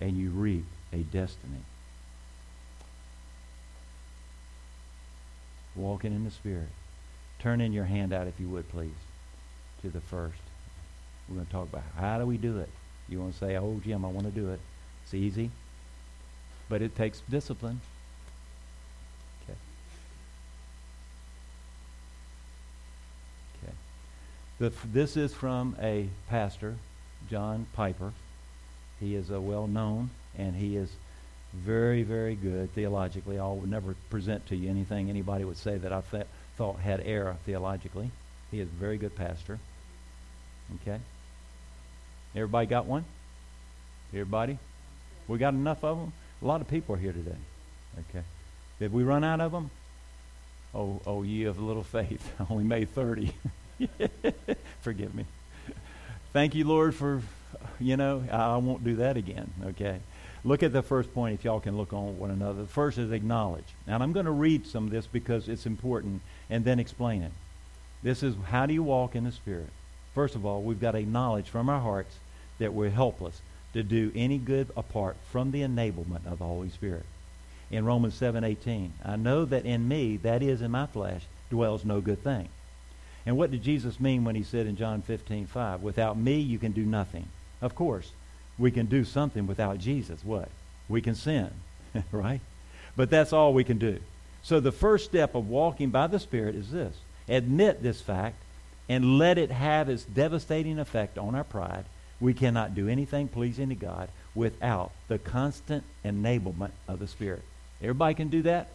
and you reap a destiny. Walking in the Spirit. Turn in your hand out, if you would, please, to the first. We're going to talk about how do we do it. You want to say, oh, Jim, I want to do it. It's easy, but it takes discipline. Okay. Okay. The, this is from a pastor, John Piper. He is a well-known and he is very, very good theologically. I would never present to you anything anybody would say that I th- thought had error theologically. He is a very good pastor. Okay? Everybody got one? Everybody? We got enough of them? A lot of people are here today. Okay. Did we run out of them? Oh, oh, ye of little faith. I only made 30. Forgive me. Thank you, Lord, for, you know, I won't do that again. Okay. Look at the first point if y'all can look on one another. The first is acknowledge. And I'm going to read some of this because it's important and then explain it. This is how do you walk in the Spirit? First of all, we've got a knowledge from our hearts that we're helpless to do any good apart from the enablement of the Holy Spirit. In Romans 7:18, I know that in me, that is in my flesh, dwells no good thing. And what did Jesus mean when he said in John 15:5, without me you can do nothing? Of course, we can do something without Jesus. What? We can sin, right? But that's all we can do. So the first step of walking by the Spirit is this admit this fact and let it have its devastating effect on our pride. We cannot do anything pleasing to God without the constant enablement of the Spirit. Everybody can do that?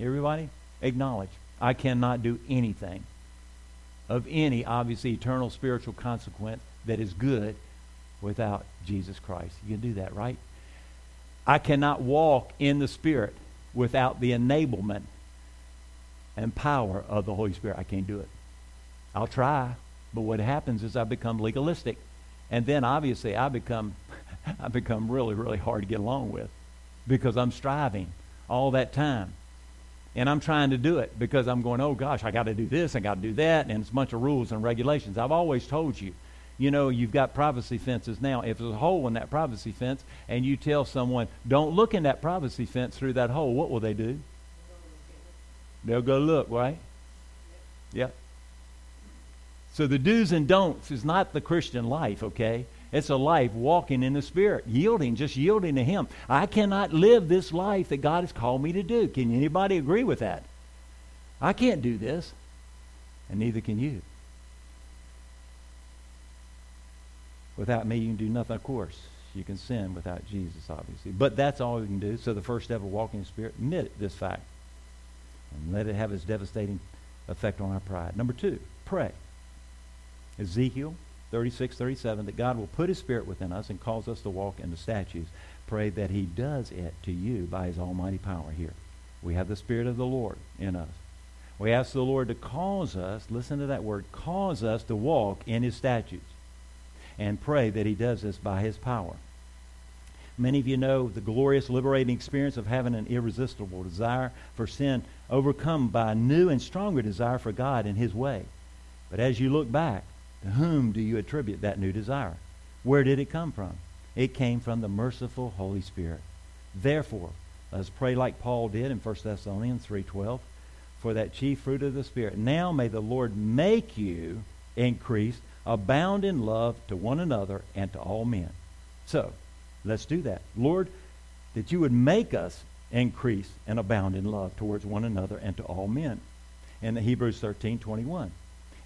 Everybody? Acknowledge. I cannot do anything of any, obviously, eternal spiritual consequence that is good without Jesus Christ. You can do that, right? I cannot walk in the Spirit without the enablement and power of the Holy Spirit. I can't do it. I'll try, but what happens is I become legalistic, and then obviously I become I become really really hard to get along with because I'm striving all that time. And I'm trying to do it because I'm going, oh gosh, I got to do this, I got to do that, and it's a bunch of rules and regulations. I've always told you, you know, you've got privacy fences now. If there's a hole in that privacy fence and you tell someone, don't look in that privacy fence through that hole, what will they do? They'll go look, right? Yep. So the do's and don'ts is not the Christian life, okay? It's a life walking in the Spirit, yielding, just yielding to Him. I cannot live this life that God has called me to do. Can anybody agree with that? I can't do this, and neither can you. Without me, you can do nothing, of course. You can sin without Jesus, obviously. But that's all we can do. So the first step of walking in the Spirit, admit this fact. And let it have its devastating effect on our pride. Number two, pray. Ezekiel 36, 37, that God will put his Spirit within us and cause us to walk in the statutes. Pray that he does it to you by his almighty power here. We have the Spirit of the Lord in us. We ask the Lord to cause us, listen to that word, cause us to walk in his statutes and pray that he does this by his power. Many of you know the glorious liberating experience of having an irresistible desire for sin overcome by a new and stronger desire for God and his way. But as you look back, to whom do you attribute that new desire? Where did it come from? It came from the merciful Holy Spirit. Therefore, let's pray like Paul did in 1 Thessalonians 3:12. for that chief fruit of the Spirit. Now may the Lord make you increase, abound in love to one another and to all men. So, let's do that. Lord, that you would make us increase and abound in love towards one another and to all men. In the Hebrews 13, 21.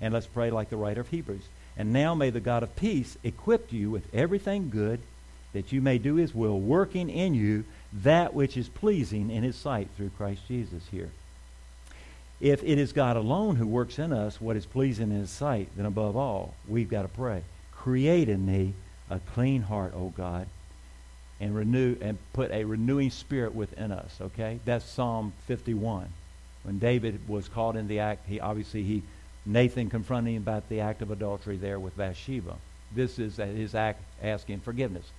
And let's pray like the writer of Hebrews. And now may the God of peace equip you with everything good that you may do his will, working in you that which is pleasing in his sight through Christ Jesus here. If it is God alone who works in us what is pleasing in his sight, then above all, we've got to pray. Create in me a clean heart, O God, and renew and put a renewing spirit within us, okay? That's Psalm 51. When David was caught in the act, he obviously he Nathan confronting him about the act of adultery there with Bathsheba. This is his act asking forgiveness.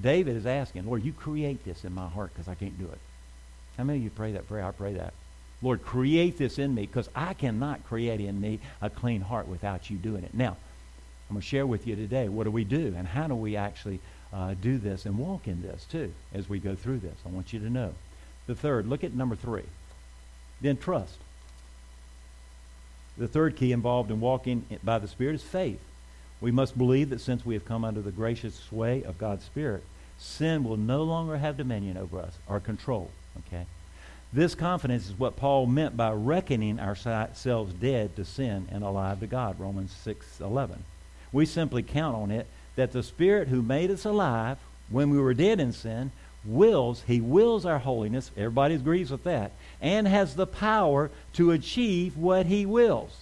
David is asking, Lord, you create this in my heart because I can't do it. How many of you pray that prayer? I pray that. Lord, create this in me because I cannot create in me a clean heart without you doing it. Now, I'm going to share with you today what do we do and how do we actually uh, do this and walk in this too as we go through this. I want you to know. The third, look at number three. Then trust. The third key involved in walking by the Spirit is faith. We must believe that since we have come under the gracious sway of God's Spirit, sin will no longer have dominion over us or control. Okay? This confidence is what Paul meant by reckoning ourselves dead to sin and alive to God, Romans 6:11. We simply count on it that the Spirit who made us alive when we were dead in sin wills, he wills our holiness, everybody agrees with that, and has the power to achieve what he wills.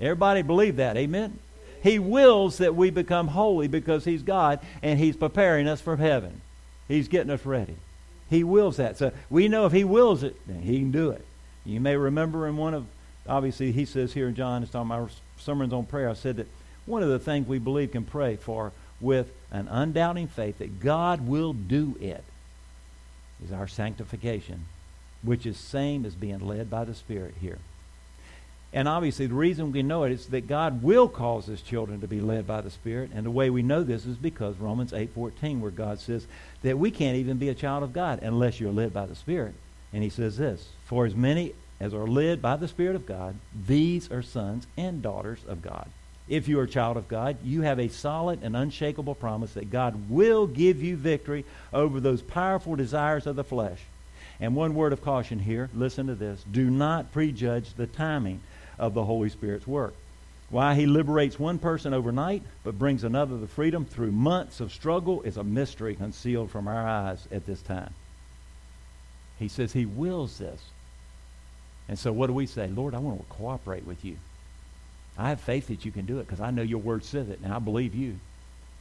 Everybody believe that, amen? He wills that we become holy because He's God and He's preparing us for heaven. He's getting us ready. He wills that. So we know if He wills it, then He can do it. You may remember in one of, obviously, He says here in John, it's on my sermons on prayer, I said that one of the things we believe can pray for with an undoubting faith that God will do it is our sanctification, which is same as being led by the Spirit here. And obviously, the reason we know it is that God will cause His children to be led by the Spirit. And the way we know this is because Romans 8.14, where God says that we can't even be a child of God unless you're led by the Spirit. And He says this, For as many as are led by the Spirit of God, these are sons and daughters of God. If you are a child of God, you have a solid and unshakable promise that God will give you victory over those powerful desires of the flesh. And one word of caution here, listen to this. Do not prejudge the timing of the Holy Spirit's work. Why he liberates one person overnight but brings another to freedom through months of struggle is a mystery concealed from our eyes at this time. He says he wills this. And so what do we say? Lord, I want to cooperate with you. I have faith that you can do it because I know your word says it, and I believe you.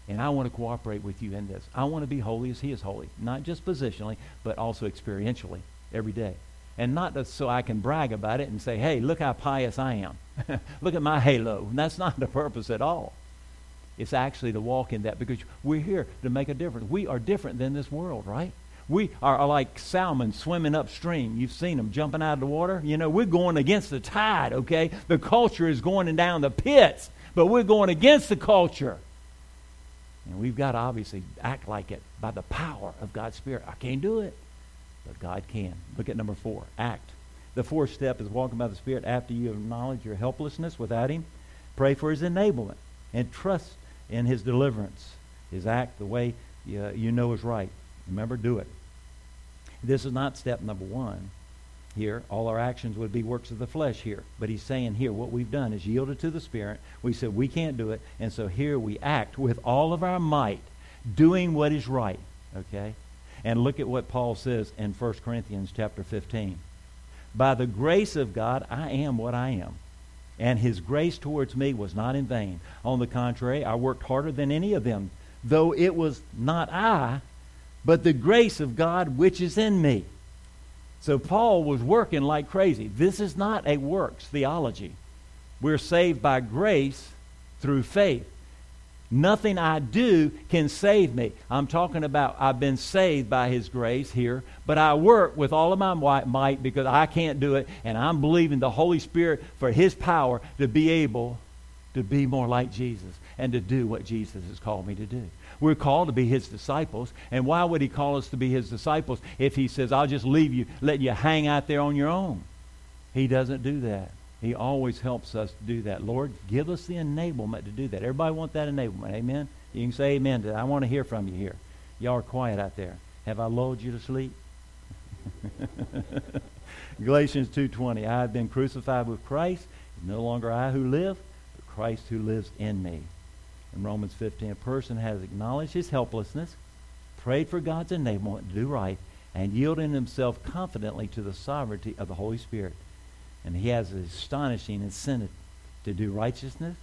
And I want to cooperate with you in this. I want to be holy as he is holy, not just positionally, but also experientially every day and not so I can brag about it and say, hey, look how pious I am. look at my halo. And that's not the purpose at all. It's actually to walk in that because we're here to make a difference. We are different than this world, right? We are like salmon swimming upstream. You've seen them jumping out of the water. You know, we're going against the tide, okay? The culture is going down the pits, but we're going against the culture. And we've got to obviously act like it by the power of God's Spirit. I can't do it but God can. Look at number four, act. The fourth step is walking by the Spirit after you acknowledge your helplessness without Him. Pray for His enablement and trust in His deliverance. His act the way you, you know is right. Remember, do it. This is not step number one here. All our actions would be works of the flesh here. But he's saying here, what we've done is yielded to the Spirit. We said we can't do it. And so here we act with all of our might, doing what is right. Okay? And look at what Paul says in 1 Corinthians chapter 15. By the grace of God, I am what I am. And his grace towards me was not in vain. On the contrary, I worked harder than any of them, though it was not I, but the grace of God which is in me. So Paul was working like crazy. This is not a works theology. We're saved by grace through faith. Nothing I do can save me. I'm talking about I've been saved by His grace here, but I work with all of my might because I can't do it, and I'm believing the Holy Spirit for His power to be able to be more like Jesus and to do what Jesus has called me to do. We're called to be His disciples, and why would He call us to be His disciples if He says, I'll just leave you, let you hang out there on your own? He doesn't do that. He always helps us do that. Lord, give us the enablement to do that. Everybody want that enablement. Amen? You can say amen to that. I want to hear from you here. Y'all are quiet out there. Have I lulled you to sleep? Galatians 2.20, I have been crucified with Christ. No longer I who live, but Christ who lives in me. In Romans 15, a person has acknowledged his helplessness, prayed for God's enablement to do right, and yielded himself confidently to the sovereignty of the Holy Spirit. And he has an astonishing incentive to do righteousness,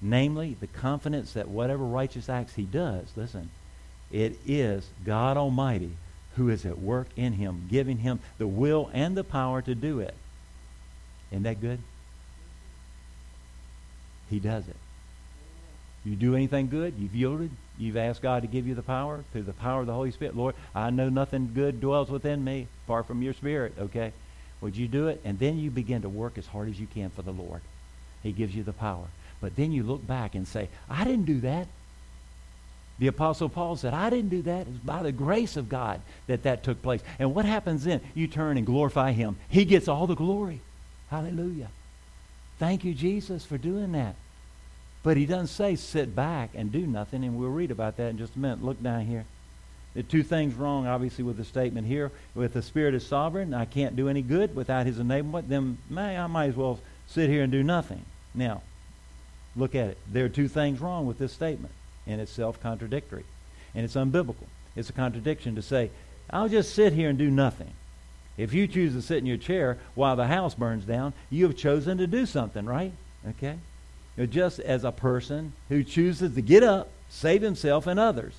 namely the confidence that whatever righteous acts he does, listen, it is God Almighty who is at work in him, giving him the will and the power to do it. Isn't that good? He does it. You do anything good, you've yielded, you've asked God to give you the power through the power of the Holy Spirit. Lord, I know nothing good dwells within me apart from your spirit, okay? Would you do it? And then you begin to work as hard as you can for the Lord. He gives you the power. But then you look back and say, I didn't do that. The Apostle Paul said, I didn't do that. It's by the grace of God that that took place. And what happens then? You turn and glorify Him. He gets all the glory. Hallelujah. Thank you, Jesus, for doing that. But He doesn't say sit back and do nothing, and we'll read about that in just a minute. Look down here. The two things wrong, obviously, with the statement here. With the Spirit is sovereign, I can't do any good without His enablement, then may, I might as well sit here and do nothing. Now, look at it. There are two things wrong with this statement and it's self-contradictory. And it's unbiblical. It's a contradiction to say, I'll just sit here and do nothing. If you choose to sit in your chair while the house burns down, you have chosen to do something, right? Okay? You're just as a person who chooses to get up, save himself and others.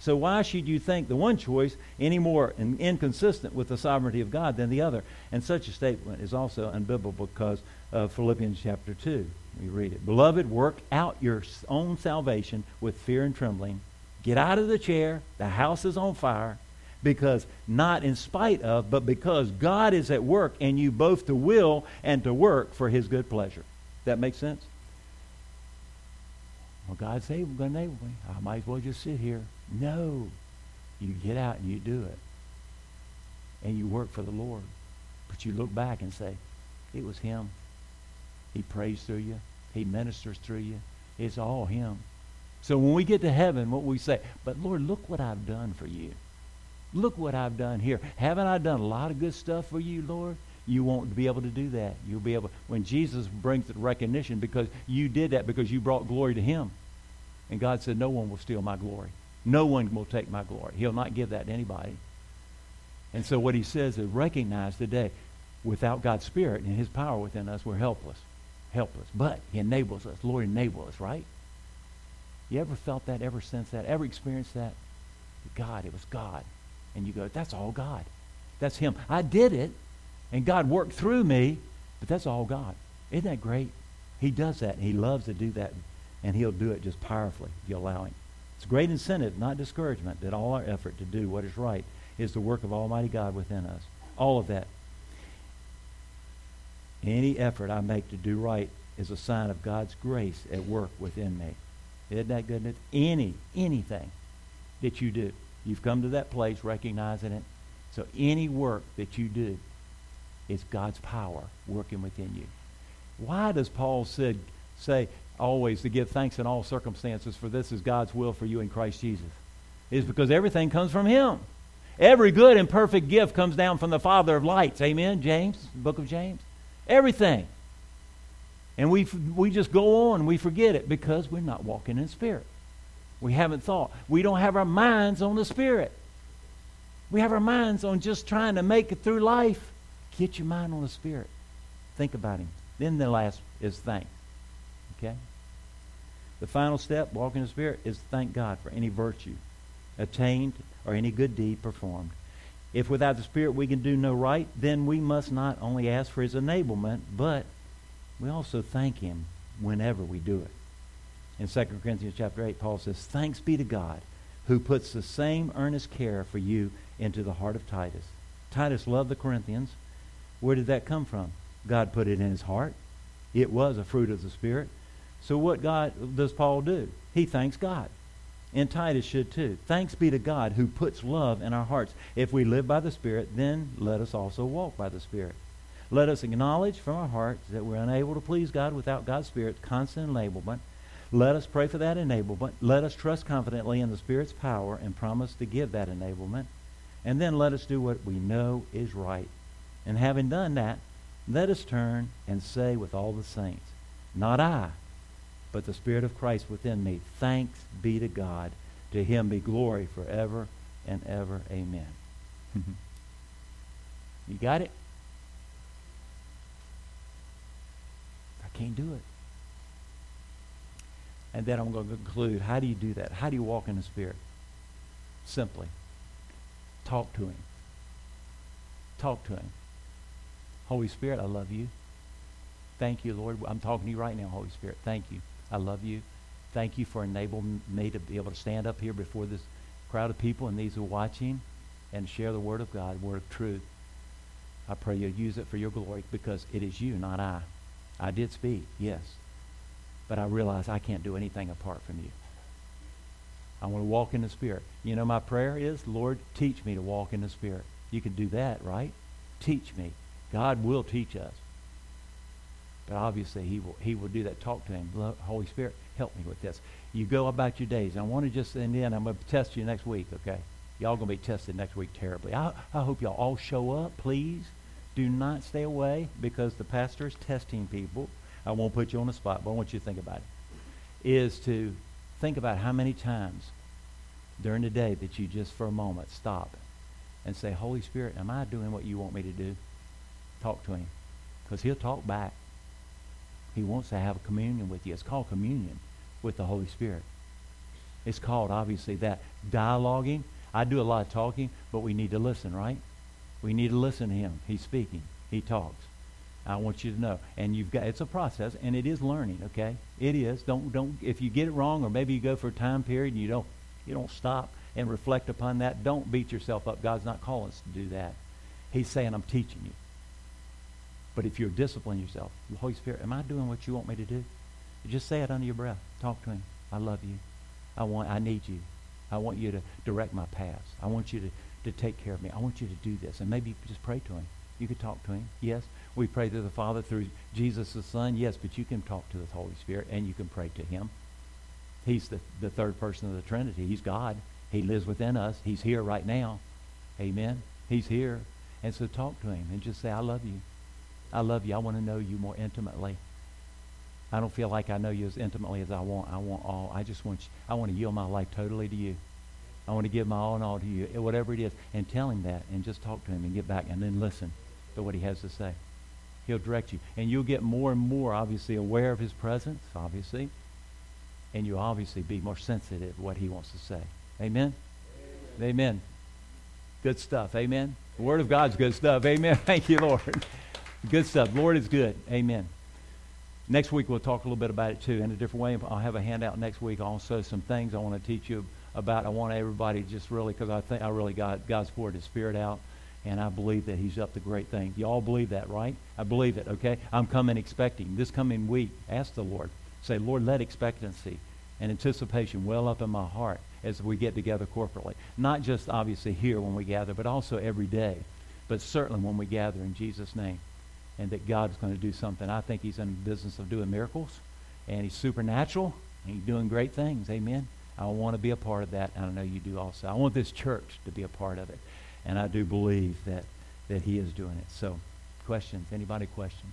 So why should you think the one choice any more in, inconsistent with the sovereignty of God than the other? And such a statement is also unbiblical because of Philippians chapter 2. We read it. Beloved, work out your own salvation with fear and trembling. Get out of the chair. The house is on fire. Because not in spite of, but because God is at work in you both to will and to work for his good pleasure. That makes sense? Well, God's able, going to enable me. I might as well just sit here. No. You get out and you do it. And you work for the Lord. But you look back and say, it was him. He prays through you. He ministers through you. It's all him. So when we get to heaven, what we say, but Lord, look what I've done for you. Look what I've done here. Haven't I done a lot of good stuff for you, Lord? You won't be able to do that. You'll be able when Jesus brings the recognition because you did that because you brought glory to him. And God said, No one will steal my glory. No one will take my glory. He'll not give that to anybody. And so what he says is recognize today, without God's Spirit and his power within us, we're helpless helpless. But he enables us. Lord enables us, right? You ever felt that, ever since that, ever experienced that? God, it was God. And you go, that's all God. That's him. I did it, and God worked through me, but that's all God. Isn't that great? He does that, and he loves to do that, and he'll do it just powerfully if you allow him. It's a great incentive, not discouragement, that all our effort to do what is right is the work of Almighty God within us. All of that any effort I make to do right is a sign of God's grace at work within me. Isn't that good? Any, anything that you do, you've come to that place recognizing it. So any work that you do is God's power working within you. Why does Paul said, say always to give thanks in all circumstances for this is God's will for you in Christ Jesus? Is because everything comes from him. Every good and perfect gift comes down from the Father of lights. Amen, James, book of James. Everything. And we, we just go on, we forget it because we're not walking in spirit. We haven't thought. We don't have our minds on the spirit. We have our minds on just trying to make it through life. Get your mind on the spirit. Think about him. Then the last is thanks. Okay? The final step, walking in the spirit, is thank God for any virtue attained or any good deed performed. If without the Spirit we can do no right, then we must not only ask for his enablement, but we also thank him whenever we do it. In 2 Corinthians chapter 8, Paul says, Thanks be to God who puts the same earnest care for you into the heart of Titus. Titus loved the Corinthians. Where did that come from? God put it in his heart. It was a fruit of the Spirit. So what God does Paul do? He thanks God. And Titus should too. Thanks be to God who puts love in our hearts. If we live by the Spirit, then let us also walk by the Spirit. Let us acknowledge from our hearts that we're unable to please God without God's Spirit's constant enablement. Let us pray for that enablement. Let us trust confidently in the Spirit's power and promise to give that enablement. And then let us do what we know is right. And having done that, let us turn and say with all the saints, Not I, but the Spirit of Christ within me. Thanks be to God. To him be glory forever and ever. Amen. you got it? I can't do it. And then I'm going to conclude. How do you do that? How do you walk in the Spirit? Simply. Talk to Him. Talk to Him. Holy Spirit, I love you. Thank you, Lord. I'm talking to you right now, Holy Spirit. Thank you. I love you. Thank you for enabling me to be able to stand up here before this crowd of people and these who are watching and share the Word of God, Word of truth. I pray you'll use it for your glory because it is you, not I. I did speak, yes. But I realize I can't do anything apart from you. I want to walk in the Spirit. You know, my prayer is, Lord, teach me to walk in the Spirit. You can do that, right? Teach me. God will teach us. But obviously, he will, he will do that. Talk to him. Holy Spirit, help me with this. You go about your days. I want to just, and then I'm going to test you next week, okay? Y'all going to be tested next week terribly. I, I hope y'all all show up, please. Do not stay away because the pastor is testing people. I won't put you on the spot, but I want you to think about it. Is to think about how many times during the day that you just for a moment stop and say, Holy Spirit, am I doing what you want me to do? Talk to him. Because he'll talk back. He wants to have a communion with you. It's called communion with the Holy Spirit. It's called, obviously, that dialoguing. I do a lot of talking, but we need to listen, right? We need to listen to him. He's speaking. He talks. I want you to know. And you've got it's a process and it is learning, okay? It is. Don't don't if you get it wrong or maybe you go for a time period and you don't you don't stop and reflect upon that, don't beat yourself up. God's not calling us to do that. He's saying I'm teaching you. But if you're disciplining yourself, the Holy Spirit, am I doing what you want me to do? Just say it under your breath. Talk to him. I love you. I want I need you. I want you to direct my paths. I want you to, to take care of me. I want you to do this. And maybe just pray to him. You could talk to him. Yes. We pray to the Father through Jesus the Son. Yes, but you can talk to the Holy Spirit and you can pray to him. He's the, the third person of the Trinity. He's God. He lives within us. He's here right now. Amen. He's here. And so talk to him and just say, I love you. I love you. I want to know you more intimately. I don't feel like I know you as intimately as I want. I want all. I just want you, I want to yield my life totally to you. I want to give my all and all to you, eh, whatever it is. And tell him that and just talk to him and get back and then listen to what he has to say. He'll direct you. And you'll get more and more, obviously, aware of his presence, obviously. And you'll obviously be more sensitive to what he wants to say. Amen? Amen. Amen. Good stuff. Amen. The Word of God's good stuff. Amen. Thank you, Lord. Good stuff. Lord is good. Amen. Next week we'll talk a little bit about it too in a different way. I'll have a handout next week also some things I want to teach you about. I want everybody just really because I think I really got God's poured His Spirit out, and I believe that He's up to great things. You all believe that, right? I believe it. Okay, I'm coming expecting this coming week. Ask the Lord. Say, Lord, let expectancy and anticipation well up in my heart as we get together corporately. Not just obviously here when we gather, but also every day. But certainly when we gather in Jesus' name and that God is going to do something. I think he's in the business of doing miracles, and he's supernatural, and he's doing great things. Amen. I want to be a part of that, and I know you do also. I want this church to be a part of it, and I do believe that, that he is doing it. So, questions? Anybody questions?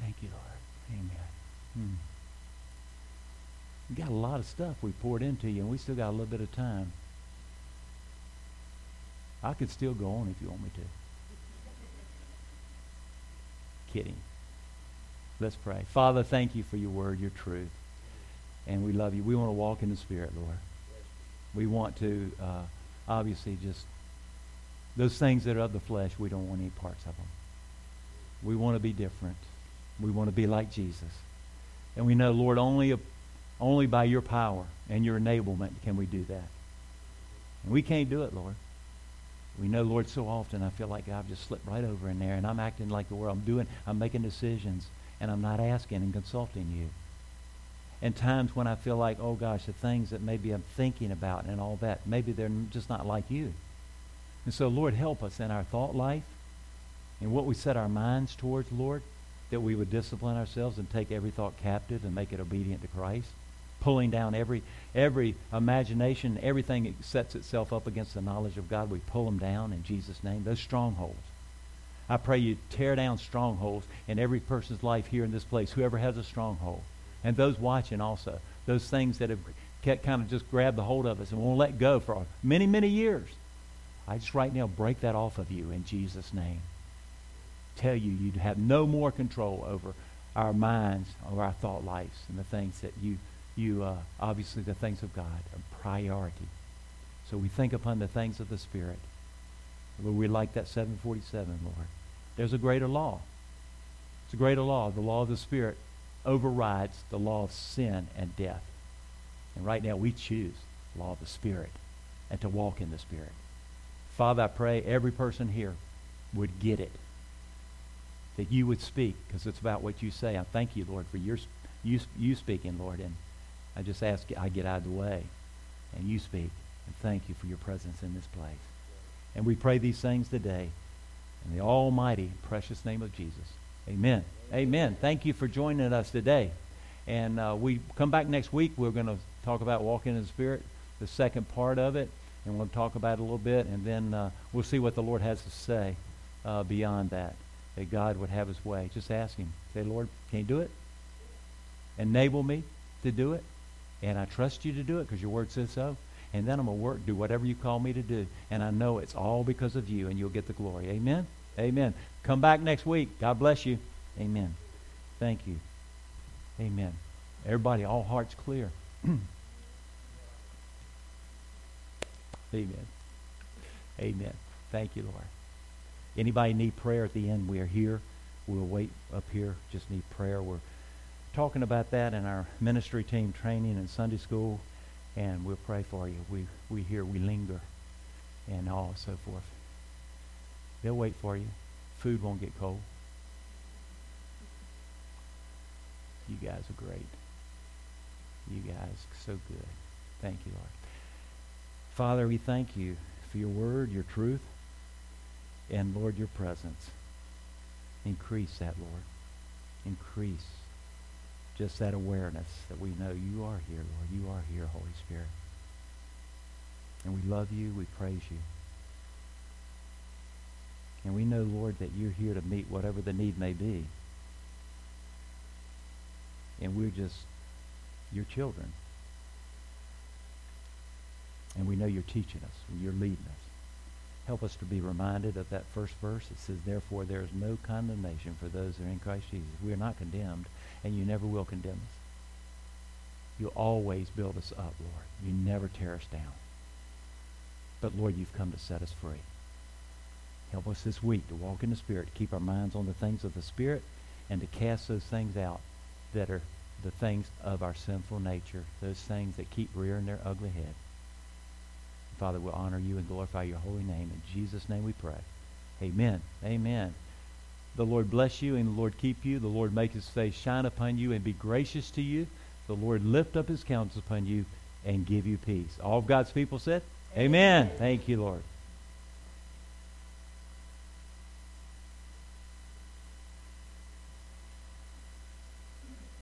Thank you, Lord. Amen. Hmm. You got a lot of stuff we poured into you, and we still got a little bit of time. I could still go on if you want me to kidding. Let's pray. Father, thank you for your word, your truth. And we love you. We want to walk in the Spirit, Lord. We want to, uh, obviously, just those things that are of the flesh, we don't want any parts of them. We want to be different. We want to be like Jesus. And we know, Lord, only, only by your power and your enablement can we do that. And we can't do it, Lord. We know, Lord, so often I feel like I've just slipped right over in there and I'm acting like the world. I'm doing, I'm making decisions and I'm not asking and consulting you. And times when I feel like, oh gosh, the things that maybe I'm thinking about and all that, maybe they're just not like you. And so, Lord, help us in our thought life and what we set our minds towards, Lord, that we would discipline ourselves and take every thought captive and make it obedient to Christ, pulling down every every imagination, everything that sets itself up against the knowledge of God, we pull them down in Jesus' name. Those strongholds. I pray you tear down strongholds in every person's life here in this place, whoever has a stronghold. And those watching also. Those things that have kept, kind of just grabbed the hold of us and won't let go for many, many years. I just right now break that off of you in Jesus' name. Tell you you'd have no more control over our minds or our thought lives and the things that you, you uh, obviously the things of God are priority. So we think upon the things of the Spirit. Lord, we like that 747, Lord. There's a greater law. It's a greater law. The law of the Spirit overrides the law of sin and death. And right now we choose the law of the Spirit and to walk in the Spirit. Father, I pray every person here would get it. That you would speak, because it's about what you say. I thank you, Lord, for your, you, you speaking, Lord. And I just ask I get out of the way and you speak. And thank you for your presence in this place. And we pray these things today in the almighty, precious name of Jesus. Amen. Amen. Thank you for joining us today. And uh, we come back next week. We're going to talk about walking in the Spirit, the second part of it, and we'll talk about it a little bit, and then uh, we'll see what the Lord has to say uh, beyond that. That God would have His way. Just ask Him. Say, Lord, can you do it? Enable me to do it, and I trust you to do it because your Word says so. And then I'm going to work, do whatever you call me to do, and I know it's all because of you, and you'll get the glory. Amen. Amen. Come back next week. God bless you. Amen. Thank you. Amen. Everybody, all hearts clear. Amen. Amen. Thank you, Lord. Anybody need prayer at the end? We are here. We'll wait up here. Just need prayer. We're talking about that in our ministry team training and Sunday school, and we'll pray for you. We we here we linger, and all so forth. They'll wait for you. Food won't get cold. You guys are great. You guys are so good. Thank you, Lord. Father, we thank you for your word, your truth, and Lord, your presence. Increase that, Lord. Increase just that awareness that we know you are here, Lord. You are here, Holy Spirit. And we love you. We praise you. And we know, Lord, that you're here to meet whatever the need may be. And we're just your children. And we know you're teaching us and you're leading us. Help us to be reminded of that first verse. It says, Therefore, there is no condemnation for those who are in Christ Jesus. We are not condemned, and you never will condemn us. You always build us up, Lord. You never tear us down. But, Lord, you've come to set us free. Help us this week to walk in the Spirit, to keep our minds on the things of the Spirit, and to cast those things out that are the things of our sinful nature, those things that keep rearing their ugly head. Father, we'll honor you and glorify your holy name. In Jesus' name we pray. Amen. Amen. The Lord bless you and the Lord keep you. The Lord make his face shine upon you and be gracious to you. The Lord lift up his countenance upon you and give you peace. All of God's people said, Amen. Amen. Thank you, Lord.